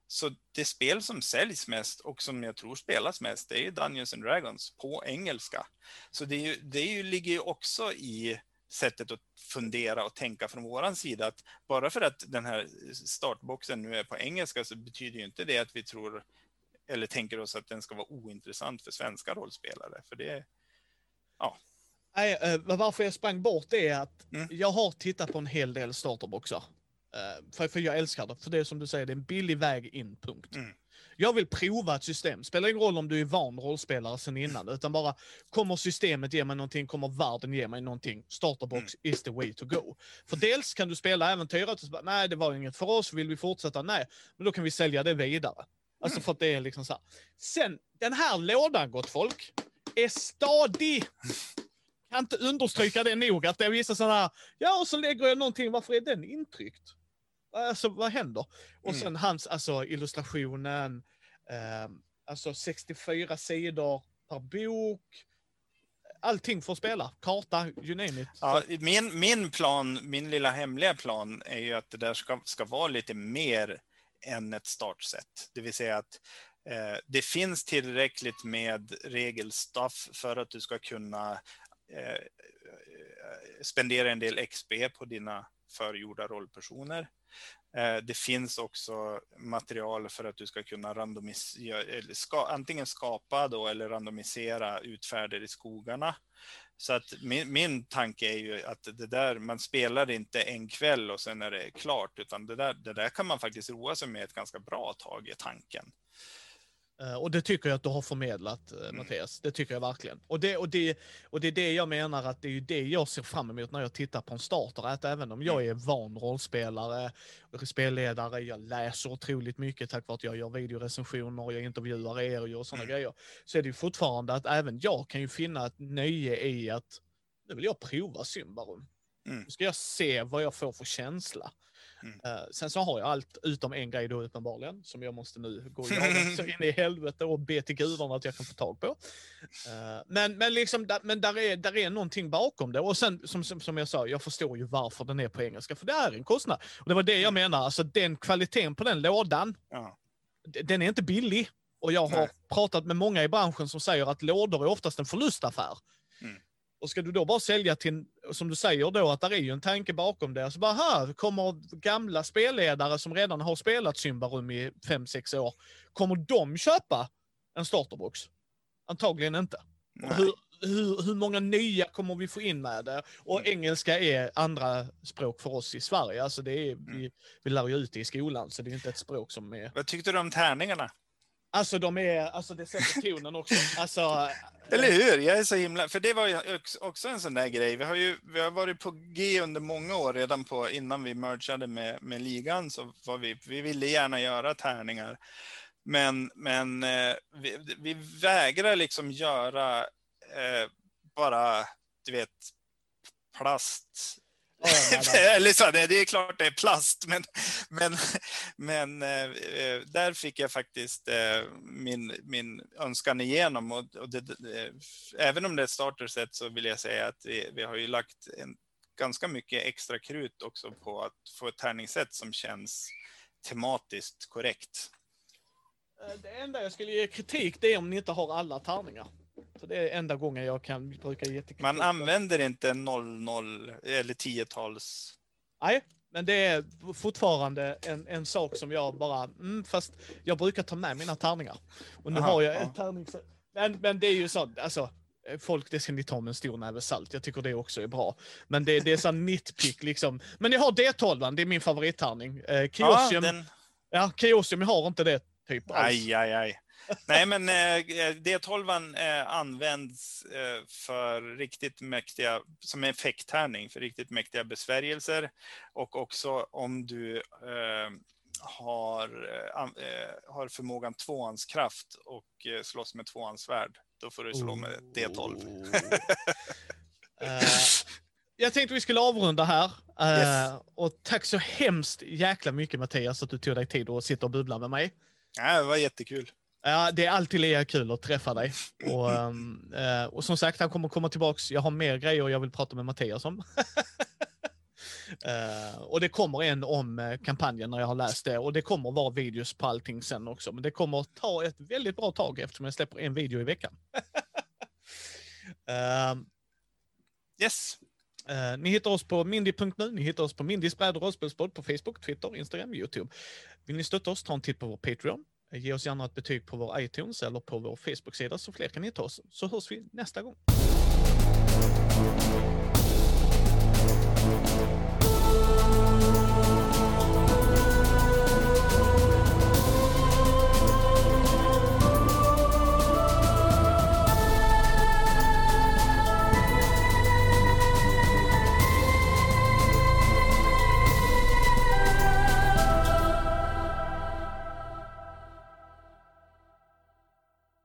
så det spel som säljs mest och som jag tror spelas mest, det är ju Dungeons and Dragons på engelska. Så det, är ju, det är ju, ligger ju också i sättet att fundera och tänka från våran sida att bara för att den här startboxen nu är på engelska så betyder ju inte det att vi tror eller tänker oss att den ska vara ointressant för svenska rollspelare. För det, Nej, eh, varför jag sprang bort det är att Mm. jag har tittat på en hel del starterboxar. Eh, för, för jag älskar det. För det är som du säger, det är en billig väg in, punkt. Mm. Jag vill prova ett system. Spelar ingen roll om du är van rollspelare sedan innan, utan bara kommer systemet ge mig någonting, kommer världen ge mig någonting. Starterbox Mm. is the way to go. För dels kan du spela äventyret och så bara, nej det var inget för oss, vill vi fortsätta? Nej. Men då kan vi sälja det vidare. Alltså Mm. för att det är liksom så här. Sen, den här lådan gott folk, är stadig kan inte understryka det nog, att det är vissa sådana här, ja och så lägger jag någonting, varför är den intryckt? Alltså vad händer? Och Mm. sen hans, alltså illustrationen, eh, alltså 64 sidor per bok, allting att spela, karta, you name it. Ja, min, min plan, min lilla hemliga plan är ju att det där ska, ska vara lite mer än ett startset. Det vill säga att eh, det finns tillräckligt med regelstuff för att du ska kunna Eh, eh, spendera en del XP på dina förgjorda rollpersoner. Eh, det finns också material för att du ska kunna randomisera, ska, antingen skapa då eller randomisera utfärder i skogarna. Så att min, min tanke är ju att det där, man spelar inte en kväll och sen är det klart, utan det där, det där kan man faktiskt roa sig med ett ganska bra tag i tanken. Eh, och det tycker jag att du har förmedlat, eh, mm. Mattias. Det tycker jag verkligen. Och det, och, det, och det är det jag menar att det är det jag ser fram emot när jag tittar på en starter. Att även om jag mm. är van rollspelare, spelledare, jag läser otroligt mycket tack vare att jag gör videorecensioner, jag intervjuar er och gör sådana mm. grejer. Så är det ju fortfarande att även jag kan ju finna ett nöje i att nu vill jag prova Symbarum. Mm. Nu ska jag se vad jag får för känsla. Mm. Uh, sen så har jag allt utom en grej då uppenbarligen, som jag måste nu gå så in i helvete och be till gudarna att jag kan få tag på. Uh, men men, liksom, da, men där, är, där är någonting bakom det. Och sen som, som, som jag sa, jag förstår ju varför den är på engelska, för det är en kostnad. Och det var det jag mm. menar, alltså den kvaliteten på den lådan, ja. den är inte billig. Och jag har Nej. pratat med många i branschen som säger att lådor är oftast en förlustaffär. Mm. Och ska du då bara sälja till, som du säger då, att det är ju en tanke bakom det. Så bara här kommer gamla spelledare som redan har spelat Symbarum i 5-6 år. Kommer de köpa en starterbox? Antagligen inte. Hur, hur, hur, många nya kommer vi få in med det? Och mm. engelska är andra språk för oss i Sverige. Alltså det är, mm. vi, vi lär ju ut det i skolan, så det är inte ett språk som är... Vad tyckte du om tärningarna? Alltså de är, alltså det sätter tonen också. Alltså, eller hur? Jag är så himla, för det var ju också en sån där grej. Vi har ju vi har varit på G under många år redan på innan vi mergade med, med ligan så var vi, vi ville gärna göra tärningar. Men, men eh, vi, vi vägrar liksom göra eh, bara, du vet, plast Eller så, det är klart det är plast, men, men, men eh, eh, där fick jag faktiskt eh, min, min önskan igenom. Och, och det, det, även om det är starterset så vill jag säga att vi, vi har ju lagt en, ganska mycket extra krut också på att få ett tärningssätt som känns tematiskt korrekt. Det enda jag skulle ge kritik det är om ni inte har alla tärningar. Så det är enda gången jag kan bruka jättekul. Man använder inte 00 eller 10-tals? Nej, men det är fortfarande en, en sak som jag bara, mm, fast jag brukar ta med mina tärningar. Och nu Aha, har jag ja. ett tärning. Men, men det är ju så, alltså, folk, det ska ni ta med en stor näve salt. Jag tycker det också är bra. Men det, det är så nitpick liksom. Men jag har D12, det är min favorittärning. Eh, Kiosium, ja, den... ja, Kiosium, jag har inte det typ alls. Aj, aj, aj. Nej, men eh, D12 eh, används eh, för riktigt mäktiga, som effekttärning för riktigt mäktiga besvärjelser. Och också om du eh, har, eh, har förmågan tvåans kraft och eh, slåss med tvåans svärd, då får du slå med D12. jag tänkte vi skulle avrunda här. Yes. Och tack så hemskt jäkla mycket Mattias att du tog dig tid att sitta och bubbla med mig. Ja, det var jättekul. Ja, det är alltid lika kul att träffa dig. Och, um, uh, och som sagt, han kommer komma tillbaks. Jag har mer grejer jag vill prata med Mattias om. uh, och det kommer en om eh, kampanjen när jag har läst det. Och det kommer vara videos på allting sen också. Men det kommer ta ett väldigt bra tag eftersom jag släpper en video i veckan. uh, yes. Uh, ni hittar oss på mindy.nu, ni hittar oss på Mindys bräd och rollspelspodd på Facebook, Twitter, Instagram, YouTube. Vill ni stötta oss, ta en titt på vår Patreon. Ge oss gärna ett betyg på vår iTunes eller på vår Facebook-sida så fler kan hitta oss. Så hörs vi nästa gång.